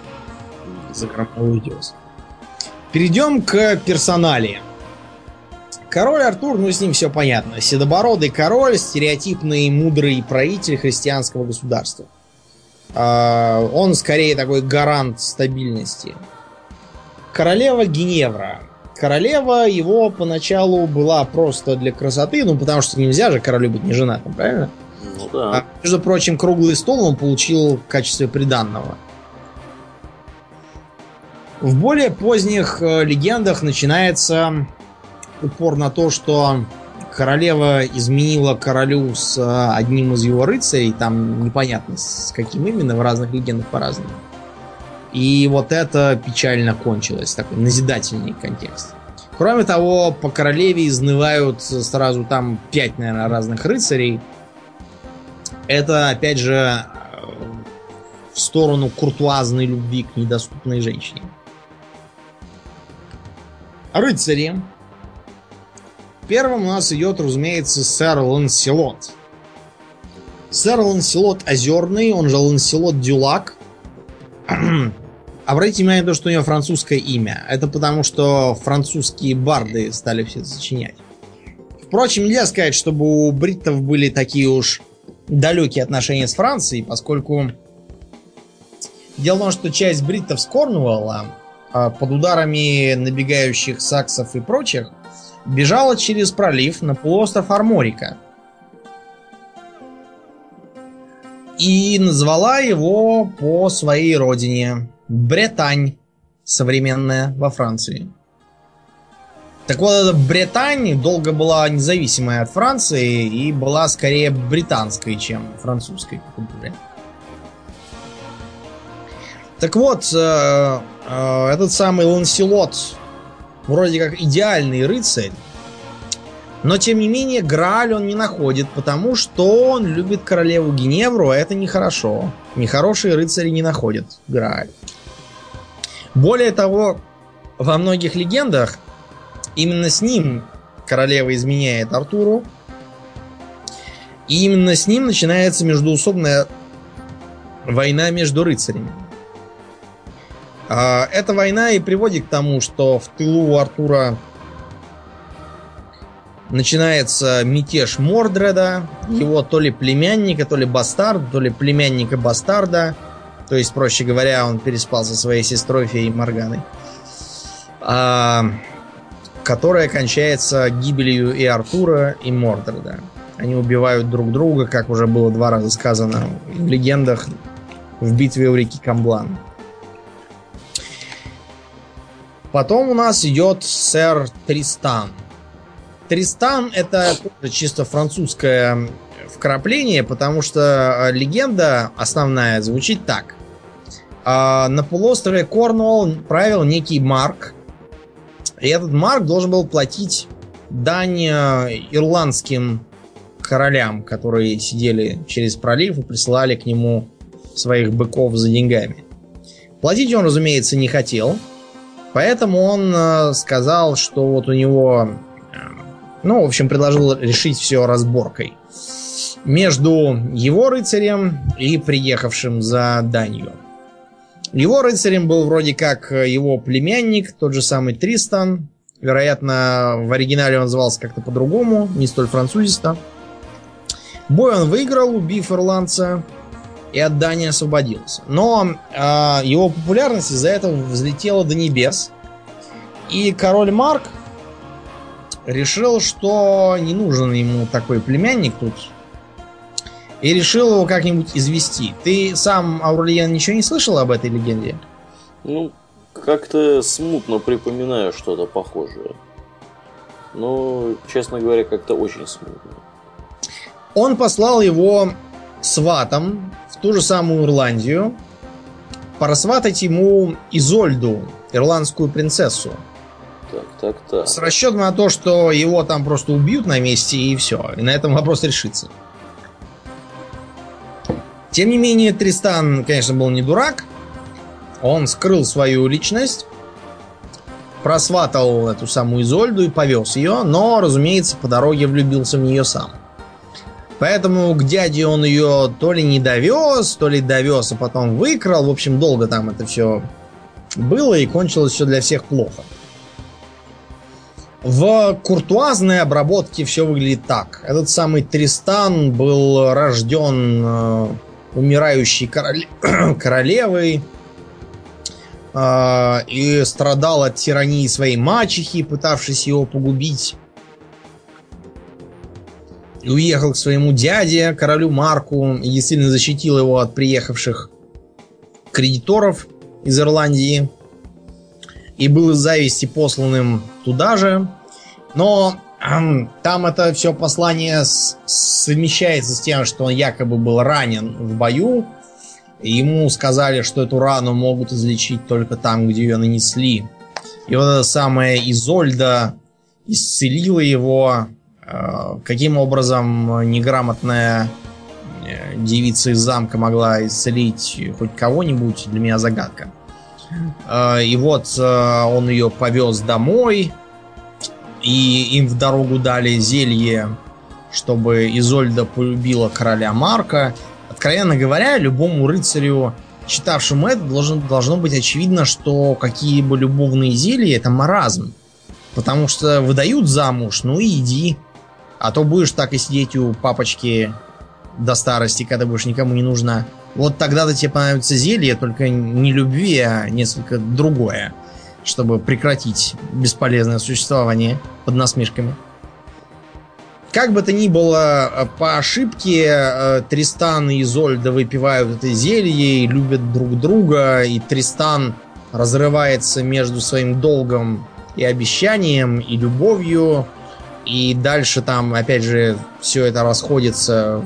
За громовой утес. Перейдем к персоналии. Король Артур, ну с ним все понятно. Седобородый король, стереотипный мудрый правитель христианского государства. А, он скорее такой гарант стабильности. Королева Геневра. Королева его поначалу была просто для красоты, ну потому что нельзя же королю быть неженатым, правильно? Ну да. А, между прочим, круглый стол он получил в качестве приданного. В более поздних э, легендах начинается упор на то, что королева изменила королю с э, одним из его рыцарей, там непонятно с каким именно, в разных легендах по-разному. И вот это печально кончилось, такой назидательный контекст. Кроме того, по королеве изнывают сразу там пять, наверное, разных рыцарей. Это, опять же, э, в сторону куртуазной любви к недоступной женщине. Рыцари Первым у нас идет, разумеется, сэр Ланселот. Сэр Ланселот Озерный, он же Ланселот Дюлак. Обратите внимание на то, что у него французское имя. Это потому, что французские барды стали все сочинять. Впрочем, нельзя сказать, чтобы у бриттов были такие уж далекие отношения с Францией, поскольку дело в том, что часть бриттов с Корнуэлла а, под ударами набегающих саксов и прочих – бежала через пролив на полуостров Арморика. И назвала его по своей родине Бретань, современная во Франции. Так вот, эта Британь долго была независимая от Франции и была скорее британской, чем французской культуре. Так вот, э, э, этот самый Ланселот вроде как идеальный рыцарь, но тем не менее Грааль он не находит, потому что он любит королеву Геневру, а это нехорошо. Нехорошие рыцари не находят Грааль. Более того, во многих легендах именно с ним королева изменяет Артуру, и именно с ним начинается междуусобная война между рыцарями. А, эта война и приводит к тому, что в тылу у Артура начинается мятеж Мордреда, его то ли племянника, то ли бастард, то ли племянника бастарда. То есть, проще говоря, он переспал со своей сестрой Феей Морганой. А, которая кончается гибелью и Артура, и Мордреда. Они убивают друг друга, как уже было два раза сказано в легендах в битве у реки Камблан. Потом у нас идет сэр Тристан. Тристан это чисто французское вкрапление, потому что э, легенда основная звучит так. А, на полуострове Корнуолл правил некий Марк. И этот Марк должен был платить дань э, ирландским королям, которые сидели через пролив и присылали к нему своих быков за деньгами. Платить он, разумеется, не хотел – Поэтому он э, сказал, что вот у него... Ну, в общем, предложил решить все разборкой. Между его рыцарем и приехавшим за данью. Его рыцарем был вроде как его племянник, тот же самый Тристан, Вероятно, в оригинале он назывался как-то по-другому, не столь французисто. Бой он выиграл, убив ирландца, и от Дании освободился. Но э, его популярность из-за этого взлетела до небес. И король Марк решил, что не нужен ему такой племянник тут. И решил его как-нибудь извести. Ты сам, Аурлиен, ничего не слышал об этой легенде? Ну, как-то смутно припоминаю что-то похожее. Но, честно говоря, как-то очень смутно. Он послал его сватом в ту же самую Ирландию просватать ему Изольду, ирландскую принцессу. Так, так, так. С расчетом на то, что его там просто убьют на месте и все. И на этом вопрос решится. Тем не менее, Тристан, конечно, был не дурак. Он скрыл свою личность, просватал эту самую Изольду и повез ее, но, разумеется, по дороге влюбился в нее сам. Поэтому к дяде он ее то ли не довез, то ли довез, а потом выкрал. В общем, долго там это все было и кончилось все для всех плохо. В куртуазной обработке все выглядит так. Этот самый Тристан был рожден э, умирающей короле... королевой э, и страдал от тирании своей мачехи, пытавшись его погубить. И уехал к своему дяде, королю Марку, и сильно защитил его от приехавших кредиторов из Ирландии. И был из зависти посланным туда же. Но там это все послание совмещается с тем, что он якобы был ранен в бою. Ему сказали, что эту рану могут излечить только там, где ее нанесли. И вот эта самая Изольда исцелила его. Э, каким образом неграмотная э, девица из замка могла исцелить хоть кого-нибудь, для меня загадка. Э, и вот э, он ее повез домой, и им в дорогу дали зелье, чтобы Изольда полюбила короля Марка. Откровенно говоря, любому рыцарю, читавшему это, должно, должно быть очевидно, что какие-либо любовные зелья это маразм. Потому что выдают замуж, ну и иди. А то будешь так и сидеть у папочки до старости, когда будешь никому не нужна. Вот тогда-то тебе понравится зелье, только не любви, а несколько другое чтобы прекратить бесполезное существование под насмешками. Как бы то ни было, по ошибке э, Тристан и Изольда выпивают это зелье и любят друг друга, и Тристан разрывается между своим долгом и обещанием, и любовью, и дальше там, опять же, все это расходится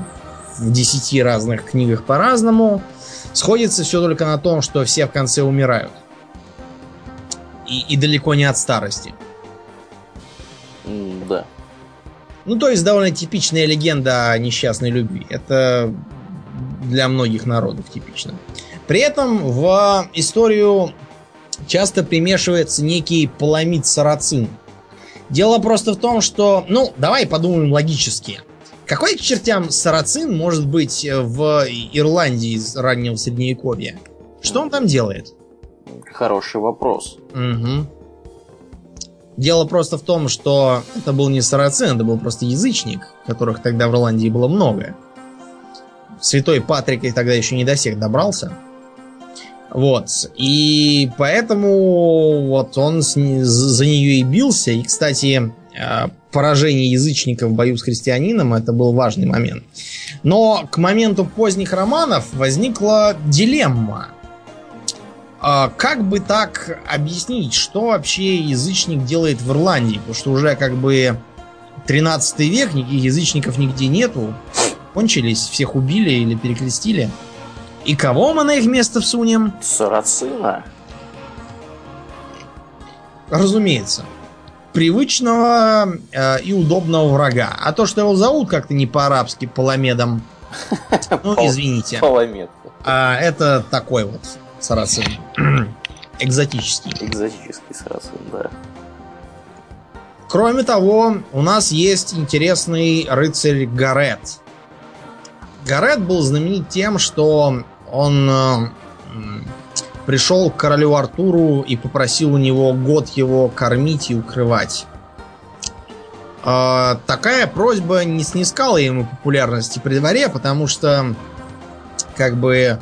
в десяти разных книгах по-разному. Сходится все только на том, что все в конце умирают и, и далеко не от старости. Да. Ну, то есть довольно типичная легенда о несчастной любви. Это для многих народов типично. При этом в историю часто примешивается некий поломит сарацин. Дело просто в том, что, ну, давай подумаем логически. Какой к чертям сарацин может быть в Ирландии из раннего средневековья? Что он там делает? Хороший вопрос. Угу. Дело просто в том, что это был не сарацин, это был просто язычник, которых тогда в Ирландии было много. Святой Патрик и тогда еще не до всех добрался. Вот. И поэтому вот он с, за нее и бился. И, кстати, а, поражение язычника в бою с христианином это был важный момент. Но к моменту поздних романов возникла дилемма. А как бы так объяснить, что вообще язычник делает в Ирландии? Потому что уже как бы 13 век, никаких язычников нигде нету. Кончились, всех убили или перекрестили. И кого мы на их место всунем? Сарацина. Разумеется. Привычного э, и удобного врага. А то, что его зовут как-то не по-арабски, Паламедом, ну, извините. Паламед. А, это такой вот Сарацин. Экзотический. Экзотический Сарацин, да. Кроме того, у нас есть интересный рыцарь Гарет. Гарет был знаменит тем, что он пришел к королю Артуру и попросил у него год его кормить и укрывать. Э, такая просьба не снискала ему популярности при дворе, потому что как бы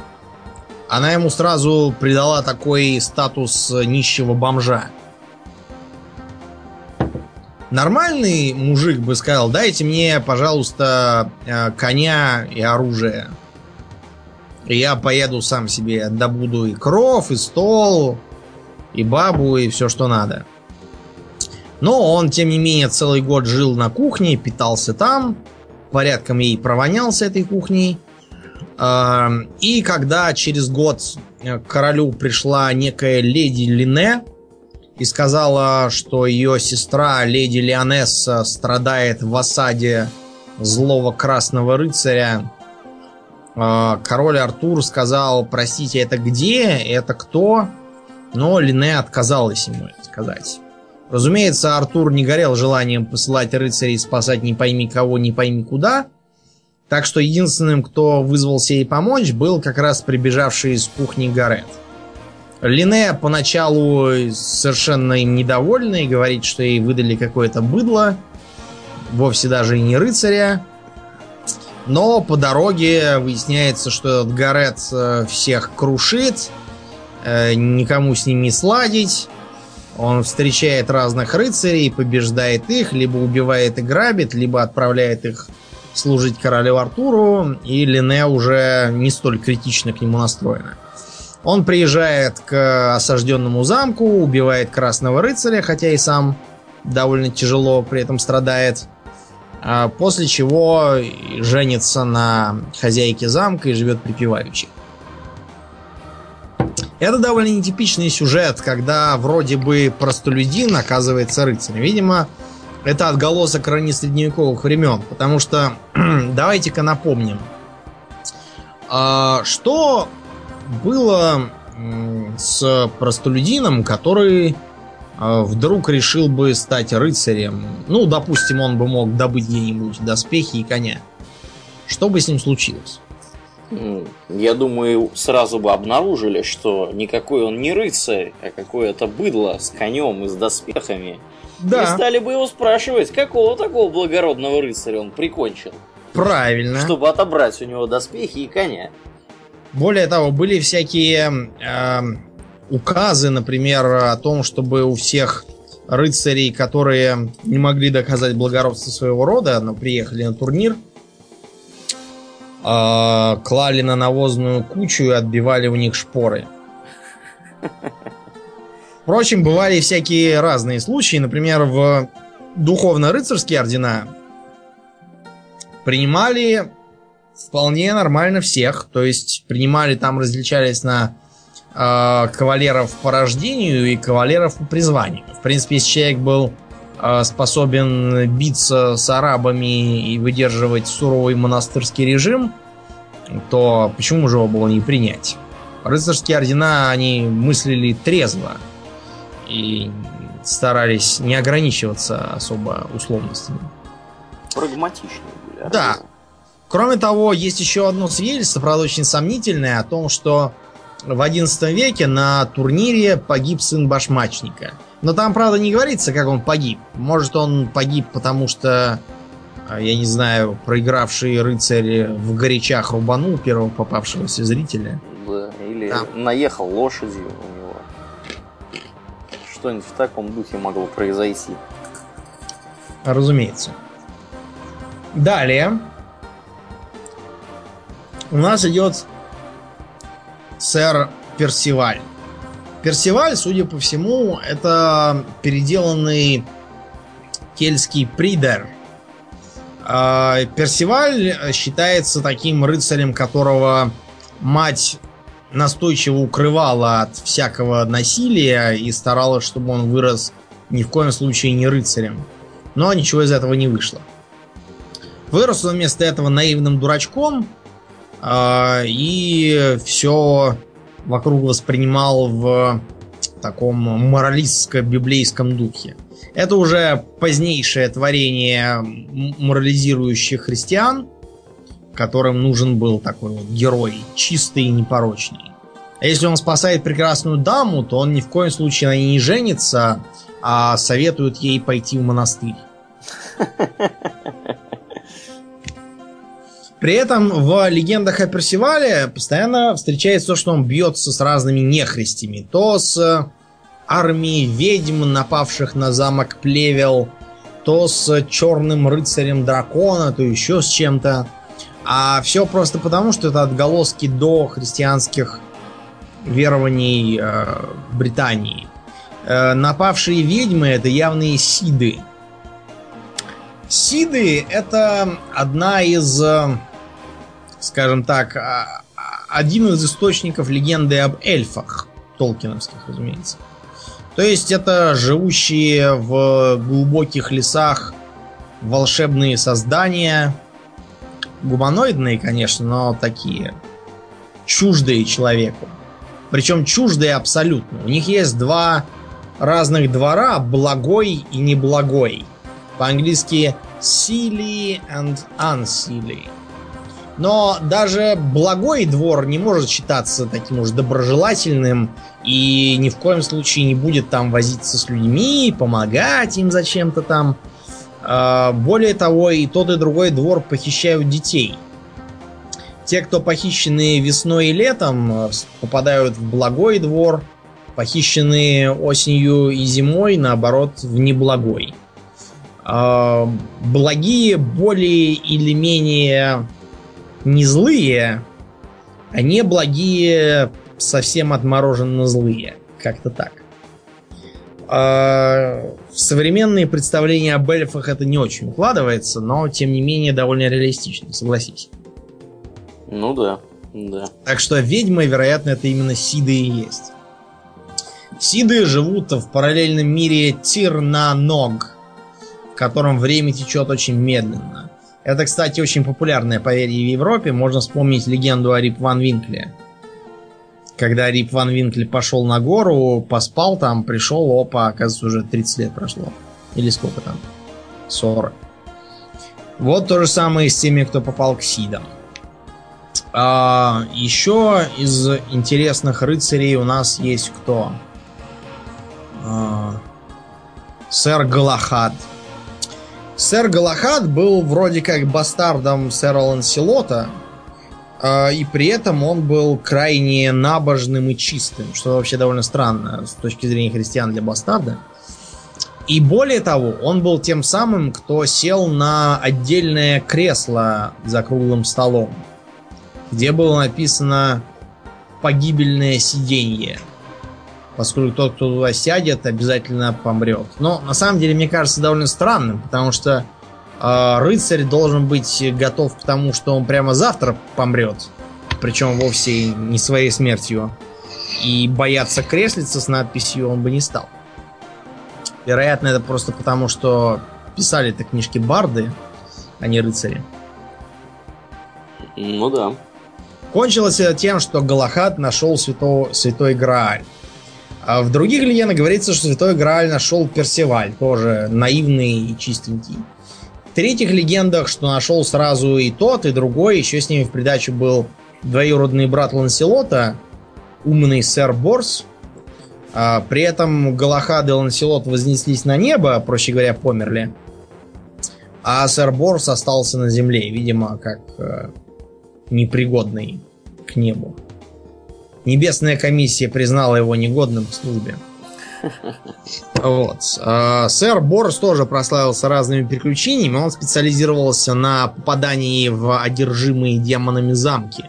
она ему сразу придала такой статус нищего бомжа. Нормальный мужик бы сказал, дайте мне, пожалуйста, э, коня и оружие. Я поеду сам себе добуду и кров, и стол, и бабу, и все, что надо. Но он, тем не менее, целый год жил на кухне, питался там, порядком ей провонялся этой кухней. Эм, и когда через год к королю пришла некая леди Лине и сказала, что ее сестра, леди Леонесса, страдает в осаде злого красного рыцаря, э, король Артур сказал, простите, это где, это кто? Но Лине отказалась ему сказать. Разумеется, Артур не горел желанием посылать рыцарей спасать не пойми кого, не пойми куда. Так что единственным, кто вызвался ей помочь, был как раз прибежавший из кухни Гарет. Лине поначалу совершенно им недовольна и говорит, что ей выдали какое-то быдло, вовсе даже и не рыцаря. Но по дороге выясняется, что этот Гарет э, всех крушит, э, никому с ними сладить, он встречает разных рыцарей, побеждает их, либо убивает и грабит, либо отправляет их служить королю Артуру, и Лене уже не столь критично к нему настроена. Он приезжает к осажденному замку, убивает красного рыцаря, хотя и сам довольно тяжело при этом страдает. А после чего женится на хозяйке замка и живет припеваючи. Это довольно нетипичный сюжет, когда вроде бы простолюдин оказывается рыцарем. Видимо, это отголосок ранее средневековых времен, потому что давайте-ка напомним, а, что было с простолюдином, который а, вдруг решил бы стать рыцарем. Ну, допустим, он бы мог добыть где-нибудь доспехи и коня. Что бы с ним случилось? Я думаю, сразу бы обнаружили, что никакой он не рыцарь, а какое-то быдло с конем и с доспехами. Да. И стали бы его спрашивать, какого такого благородного рыцаря он прикончил. Правильно. Чтобы отобрать у него доспехи и коня. Более того, были всякие э, указы, например, о том, чтобы у всех рыцарей, которые не могли доказать благородство своего рода, но приехали на турнир, э, клали на навозную кучу и отбивали у них шпоры. Впрочем, бывали всякие разные случаи. Например, в духовно-рыцарские ордена принимали вполне нормально всех. То есть принимали там, различались на э, кавалеров по рождению и кавалеров по призванию. В принципе, если человек был э, способен биться с арабами и выдерживать суровый монастырский режим, то почему же его было не принять? Рыцарские ордена, они мыслили трезво и старались не ограничиваться особо условностями. Прагматичные были. Да. Кроме того, есть еще одно свидетельство, правда, очень сомнительное, о том, что в XI веке на турнире погиб сын башмачника. Но там, правда, не говорится, как он погиб. Может, он погиб, потому что, а, я не знаю, проигравший рыцарь в горячах рубанул первого попавшегося зрителя. Да, или там. наехал лошадью. Что-нибудь в таком духе могло произойти. Разумеется. Далее у нас идет сэр Персиваль. Персиваль, судя по всему, это переделанный кельтский придер. А, Персиваль считается таким рыцарем, которого мать настойчиво укрывала от всякого насилия и старалась, чтобы он вырос ни в коем случае не рыцарем. Но ничего из этого не вышло. Вырос он вместо этого наивным дурачком, а, и все вокруг воспринимал в таком моралистско-библейском духе. Это уже позднейшее творение морализирующих христиан, которым нужен был такой вот герой, чистый и непорочный. А если он спасает прекрасную даму, то он ни в коем случае на ней не женится, а советует ей пойти в монастырь. При этом в легендах о Персивале постоянно встречается то, что он бьется с разными нехристями. То с армией ведьм, напавших на замок Плевел, то с черным рыцарем дракона, то еще с чем-то. А все просто потому, что это отголоски дохристианских верований э, Британии. Э, напавшие ведьмы это явные сиды. Сиды это одна из, э, скажем так, а, один из источников легенды об эльфах. Толкиновских, разумеется. То есть это живущие в глубоких лесах волшебные создания. Гуманоидные, конечно, но такие чуждые человеку. Причем чуждые абсолютно. У них есть два разных двора, благой и неблагой. По-английски silly and unsilly. Но даже благой двор не может считаться таким уж доброжелательным и ни в коем случае не будет там возиться с людьми, помогать им зачем-то там. А, более того, и тот, и другой двор похищают детей. Те, кто похищены весной и летом, попадают в благой двор, похищенные осенью и зимой, наоборот, в неблагой. А, благие более или менее не злые, а не благие совсем отмороженно злые. Как-то так. А, в современные представления об эльфах это не очень укладывается, но тем не менее довольно реалистично, согласись. Ну да, да. Так что ведьмы, вероятно, это именно Сиды и есть. Сиды живут в параллельном мире Тирнаног, в котором время течет очень медленно. Это, кстати, очень популярное поверье в Европе. Можно вспомнить легенду о Рип Ван Винкле. Когда Рип Ван Винкле пошел на гору, поспал там, пришел, опа, оказывается, уже 30 лет прошло. Или сколько там? 40. Вот то же самое с теми, кто попал к Сидам. А, еще из интересных рыцарей у нас есть кто? А, сэр Галахад. Сэр Галахад был вроде как бастардом сэра Ланселота, и при этом он был крайне набожным и чистым, что вообще довольно странно с точки зрения христиан для бастарда. И более того, он был тем самым, кто сел на отдельное кресло за круглым столом, где было написано «погибельное сиденье» поскольку тот, кто туда сядет, обязательно помрет. Но на самом деле, мне кажется, довольно странным, потому что э, рыцарь должен быть готов к тому, что он прямо завтра помрет, причем вовсе не своей смертью. И бояться креслица с надписью он бы не стал. Вероятно, это просто потому, что писали это книжки барды, а не рыцари. Ну да. Кончилось это тем, что Галахад нашел святого, святой Грааль. А в других легендах говорится, что Святой Грааль нашел Персиваль, тоже наивный и чистенький. В третьих легендах, что нашел сразу и тот, и другой, еще с ними в придачу был двоюродный брат Ланселота, умный сэр Борс. А, при этом Галахад и Ланселот вознеслись на небо, проще говоря, померли. А сэр Борс остался на земле, видимо, как э, непригодный к небу. Небесная комиссия признала его негодным к службе. Вот. А, сэр Борс тоже прославился разными приключениями. Он специализировался на попадании в одержимые демонами замки,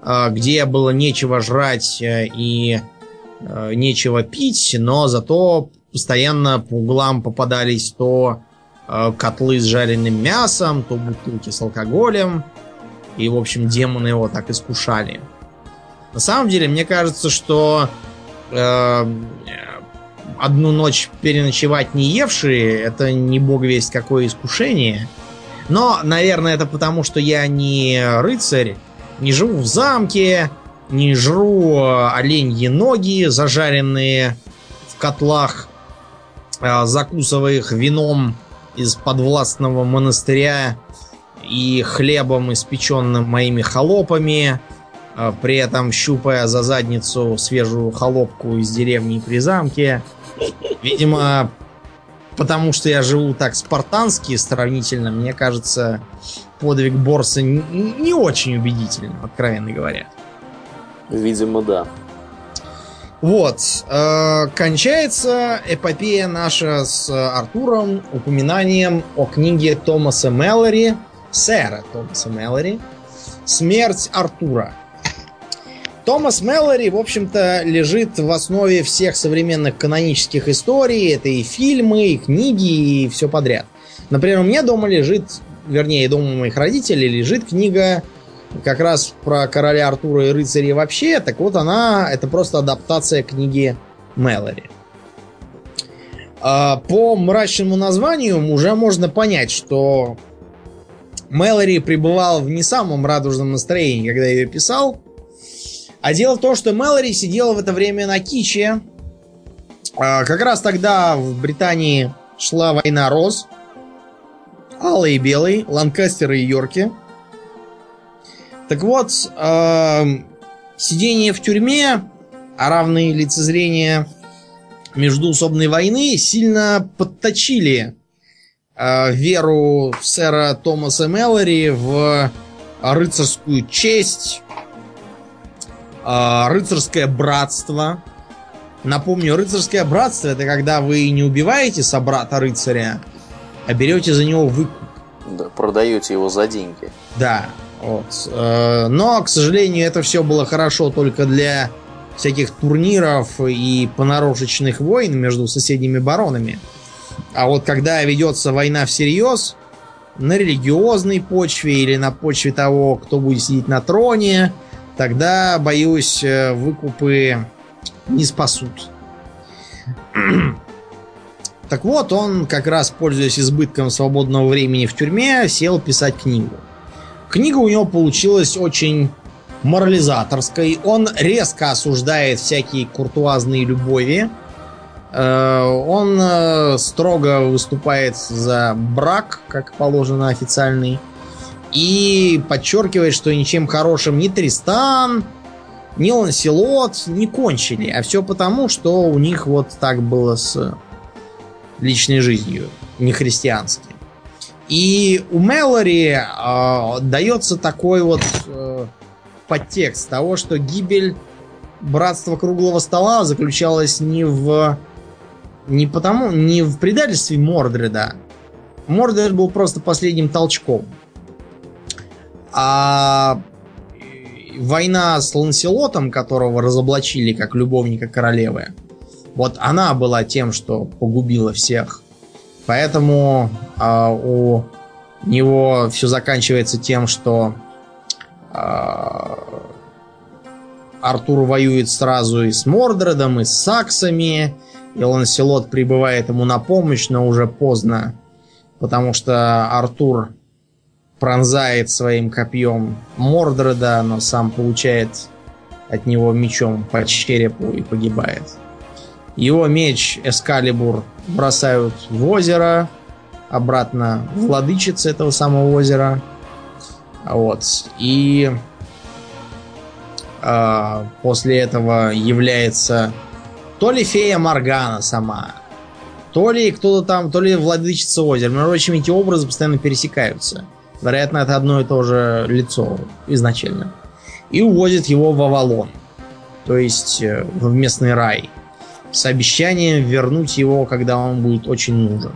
а, где было нечего жрать э, и э, нечего пить, но зато постоянно по углам попадались то э, котлы с жареным мясом, то бутылки с алкоголем. И, в общем, демоны его так искушали. На самом деле, мне кажется, что одну ночь переночевать не евшие, это не бог весть какое искушение. Но, наверное, это потому, что я не рыцарь, не живу в замке, не жру э, оленьи ноги, зажаренные в котлах, э, закусывая их вином из подвластного монастыря и хлебом, испеченным моими холопами, э, при этом щупая за задницу свежую холопку из деревни при замке. Видимо, потому что я живу так спартански сравнительно, мне кажется, подвиг Борса не, не очень убедительным, откровенно говоря. Видимо, да. Вот. Э, кончается эпопея наша с Артуром упоминанием о книге Томаса Меллори, сэра Томаса Меллори, «Смерть Артура». Томас Меллори, в общем-то, лежит в основе всех современных канонических историй. Это и фильмы, и книги, и все подряд. Например, у меня дома лежит, вернее, дома моих родителей лежит книга как раз про короля Артура и рыцарей вообще. Так вот, она, это просто адаптация книги Меллори. А, по мрачному названию уже можно понять, что Мэлори пребывал в не самом радужном настроении, когда ее писал. А дело в том, что Мэлори сидела в это время на Киче. А, как раз тогда в Британии шла война роз. Алый и белый, Ланкастеры и Йорки. Так вот, э, сидение в тюрьме, а равные лицезрения междуусобной войны сильно подточили э, веру сэра Томаса Меллори в рыцарскую честь, э, рыцарское братство. Напомню, рыцарское братство это когда вы не убиваете собрата рыцаря, а берете за него выкуп. Да, продаете его за деньги. Да. Вот. Э, но, к сожалению, это все было хорошо только для всяких турниров и понарошечных войн между соседними баронами. А вот когда ведется война всерьез, на религиозной почве или на почве того, кто будет сидеть на троне, тогда, боюсь, э, выкупы не спасут. Так вот, он как раз, пользуясь избытком свободного времени в тюрьме, сел писать книгу. Книга у него получилась очень морализаторской. Он резко осуждает всякие куртуазные любови. Э, он э, строго выступает за брак, как положено официальный. И подчеркивает, что ничем хорошим ни Тристан, ни Ланселот не кончили. А все потому, что у них вот так было с личной жизнью, не христианской. И у Мэлори э, дается такой вот э, подтекст того, что гибель братства круглого стола заключалась не в не потому, не в предательстве Мордреда. Мордред был просто последним толчком. А война с Ланселотом, которого разоблачили как любовника королевы, вот она была тем, что погубила всех. Поэтому а, у него все заканчивается тем, что а, Артур воюет сразу и с Мордредом, и с Саксами, и Ланселот прибывает ему на помощь, но уже поздно, потому что Артур пронзает своим копьем Мордреда, но сам получает от него мечом по черепу и погибает. Его меч Эскалибур бросают в озеро, обратно владычица этого самого озера. Вот. И э, после этого является то ли фея Моргана сама, то ли кто-то там, то ли владычица озера. Между прочим, эти образы постоянно пересекаются. Вероятно, это одно и то же лицо изначально. И увозит его в Авалон. То есть э, в местный рай с обещанием вернуть его, когда он будет очень нужен.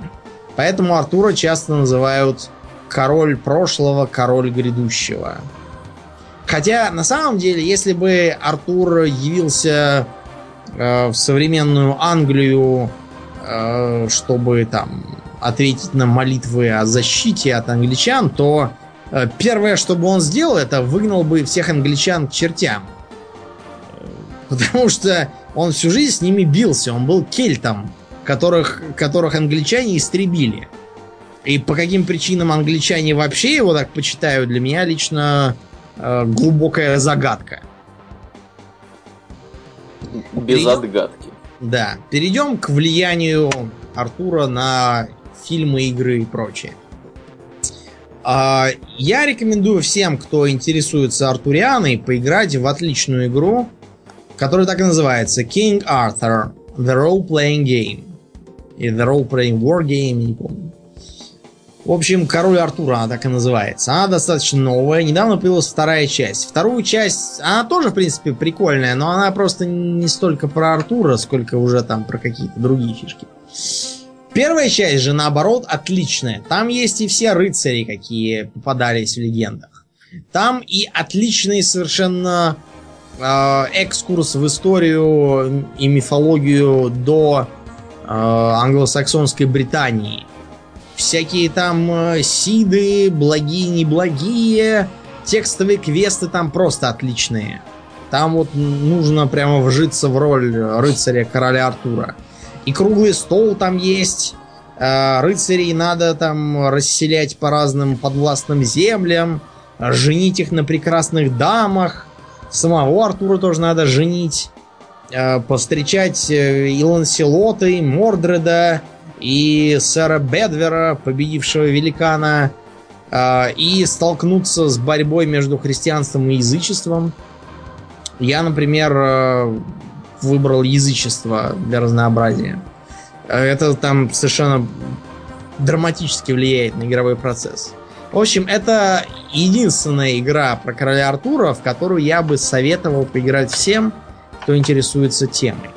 Поэтому Артура часто называют король прошлого, король грядущего. Хотя, на самом деле, если бы Артур явился э, в современную Англию, э, чтобы там ответить на молитвы о защите от англичан, то э, первое, что бы он сделал, это выгнал бы всех англичан к чертям. Потому что он всю жизнь с ними бился. Он был кельтом, которых, которых англичане истребили. И по каким причинам англичане вообще его так почитают, для меня лично э, глубокая загадка. Без Перейдем... отгадки. Да. Перейдем к влиянию Артура на фильмы, игры и прочее. А, я рекомендую всем, кто интересуется Артурианой, поиграть в отличную игру, которая так и называется King Arthur The Role Playing Game. Или The Role Playing War Game, не помню. В общем, Король Артура она так и называется. Она достаточно новая. Недавно появилась вторая часть. Вторую часть, она тоже, в принципе, прикольная, но она просто не столько про Артура, сколько уже там про какие-то другие фишки. Первая часть же, наоборот, отличная. Там есть и все рыцари, какие попадались в легендах. Там и отличный совершенно э, экскурс в историю и мифологию до э, англосаксонской Британии. Всякие там э, сиды, благие, неблагие. Текстовые квесты там просто отличные. Там вот нужно прямо вжиться в роль рыцаря короля Артура. И круглый стол там есть. Э, рыцарей надо там расселять по разным подвластным землям. Женить их на прекрасных дамах. Самого Артура тоже надо женить. Э, повстречать э, и Ланселота, и Мордреда, и сэра Бедвера, победившего великана. И столкнуться с борьбой между христианством и язычеством. Я, например, выбрал язычество для разнообразия. Это там совершенно драматически влияет на игровой процесс. В общем, это единственная игра про короля Артура, в которую я бы советовал поиграть всем, кто интересуется темой.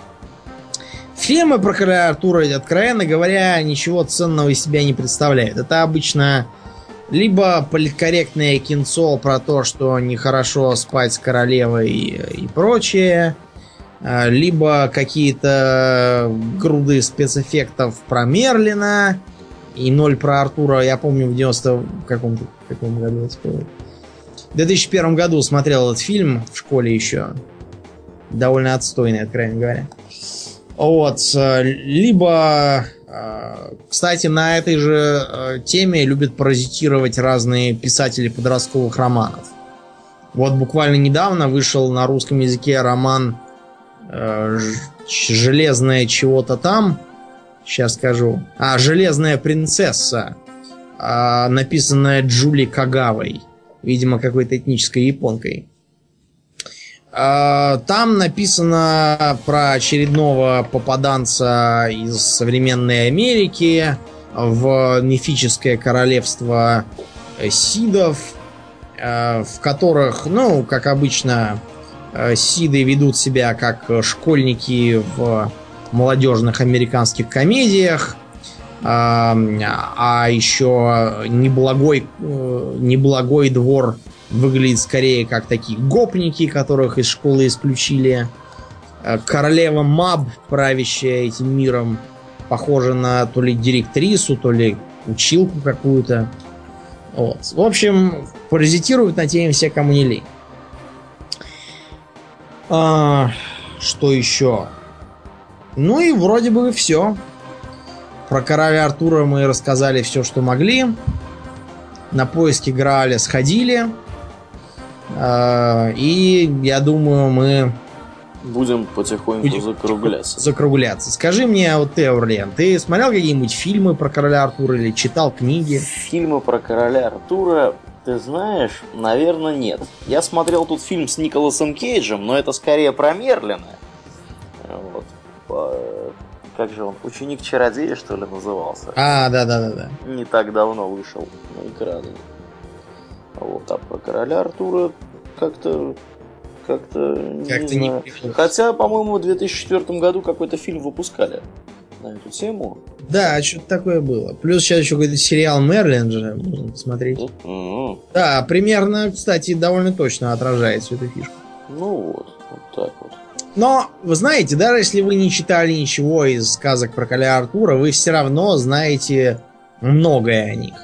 Фильмы про короля Артура, откровенно говоря, ничего ценного из себя не представляют. Это обычно либо политкорректное кинцо про то, что нехорошо спать с королевой и, и прочее, либо какие-то груды спецэффектов про Мерлина и ноль про Артура. Я помню в 90 каком, каком году это было. В 2001 году смотрел этот фильм в школе еще. Довольно отстойный, откровенно говоря. Вот. Либо, а, кстати, на этой же а, теме любят паразитировать разные писатели подростковых романов. Вот буквально недавно вышел на русском языке роман Э, железная чего-то там. Сейчас скажу. А, железная принцесса. А, написанная Джули Кагавой. Видимо, какой-то этнической японкой. А, там написано про очередного попаданца из современной Америки в мифическое королевство Сидов, э, в которых, ну, как обычно, Э, Сиды ведут себя как школьники в молодежных американских комедиях. А, еще неблагой, э, неблагой двор выглядит скорее как такие гопники, которых из школы исключили. Э, королева Маб, правящая этим миром, похожа на то ли директрису, то ли училку какую-то. Вот. В общем, паразитируют на теме все, кому не лень. А, что еще? Ну и вроде бы все. Про короля Артура мы рассказали все, что могли. На поиски Грааля сходили. А, и я думаю, мы Будем потихоньку Будем закругляться. Закругляться. Скажи мне, вот ты, Аурлиан, ты смотрел какие-нибудь фильмы про короля Артура или читал книги? Фильмы про короля Артура ты знаешь, наверное, нет. Я смотрел тут фильм с Николасом Кейджем, но это скорее про Мерлина. Вот. Как же он? Ученик чародея, что ли, назывался? А, да, да, да, да. Не так давно вышел на экраны. Вот, а про короля Артура как-то как-то как не знаю. Не Хотя, по-моему, в 2004 году какой-то фильм выпускали на эту тему. Да, что-то такое было. Плюс сейчас еще какой-то сериал Мерлин же можно посмотреть. Mm-hmm. Да, примерно, кстати, довольно точно отражает всю эту фишку. Ну вот, вот так вот. Но, вы знаете, даже если вы не читали ничего из сказок про Коля Артура, вы все равно знаете многое о них.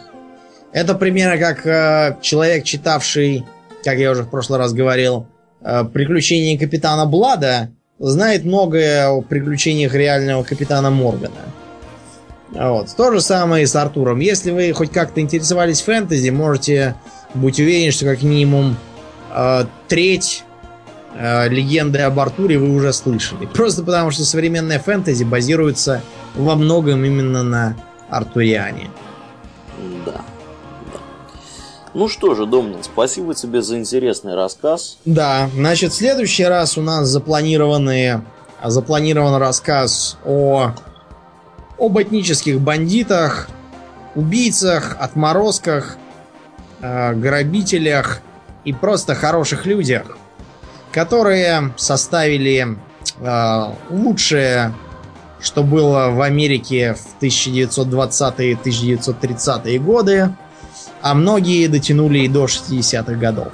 Это примерно как э, человек, читавший, как я уже в прошлый раз говорил, э, приключения капитана Блада, знает многое о приключениях реального капитана Моргана. Вот. То же самое и с Артуром. Если вы хоть как-то интересовались фэнтези, можете быть уверены, что как минимум э, треть э, легенды об Артуре вы уже слышали. Просто потому, что современная фэнтези базируется во многом именно на Артуриане. Да. Ну что же, Домнин, спасибо тебе за интересный рассказ. Да, значит, в следующий раз у нас запланированы, запланирован рассказ о об этнических бандитах, убийцах, отморозках, э, грабителях и просто хороших людях, которые составили э, лучшее, что было в Америке в 1920-1930-е годы, а многие дотянули и до 60-х годов.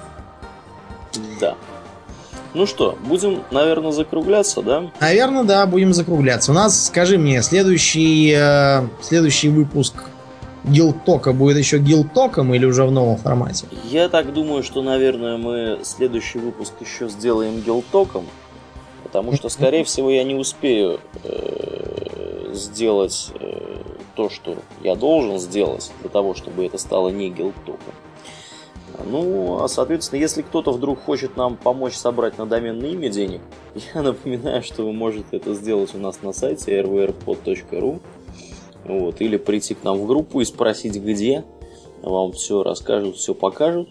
Да. Ну что, будем, наверное, закругляться, да? Наверное, да, будем закругляться. У нас, скажи мне, следующий, э, следующий выпуск Гилтока будет еще Гилтоком или уже в новом формате? Я так думаю, что, наверное, мы следующий выпуск еще сделаем Гилтоком, потому что, скорее всего, я не успею э, сделать э, то, что я должен сделать для того, чтобы это стало не гилтоком. Ну, а соответственно, если кто-то вдруг хочет нам помочь собрать на доменное имя денег, я напоминаю, что вы можете это сделать у нас на сайте rvrpod.ru вот, или прийти к нам в группу и спросить, где. Вам все расскажут, все покажут.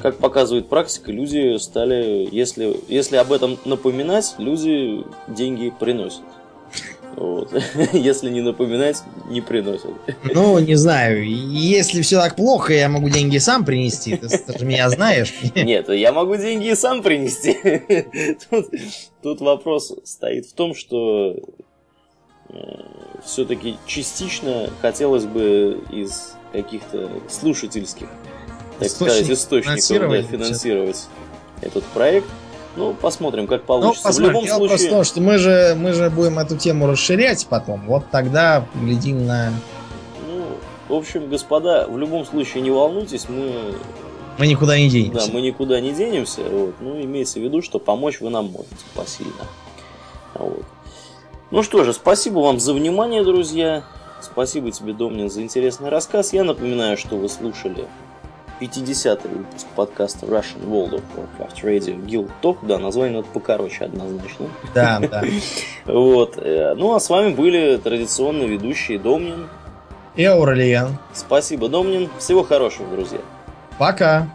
Как показывает практика, люди стали, если, если об этом напоминать, люди деньги приносят. Вот. Если не напоминать, не приносят. Ну, не знаю. Если все так плохо, я могу деньги сам принести. Ты, ты же меня знаешь. Нет, я могу деньги и сам принести. Тут, тут вопрос стоит в том, что э, все-таки частично хотелось бы из каких-то слушательских, так сказать, источников да, финансировать этот проект. Ну, посмотрим, как получится. Ну, посмотрим. В любом Дело случае... просто то, что мы же, мы же будем эту тему расширять потом. Вот тогда глядим на... Ну, в общем, господа, в любом случае не волнуйтесь, мы... Мы никуда не денемся. Да, мы никуда не денемся. Вот. Ну, имеется в виду, что помочь вы нам можете посильно. Вот. Ну что же, спасибо вам за внимание, друзья. Спасибо тебе, Домнин, за интересный рассказ. Я напоминаю, что вы слушали 50-й выпуск подкаста Russian World of Warcraft Radio Guild Talk. Да, название надо покороче однозначно. Да, да. Вот. Э, ну, а с вами были традиционно ведущие Домнин и Ауралиен. Спасибо, Домнин. Всего хорошего, друзья. Пока.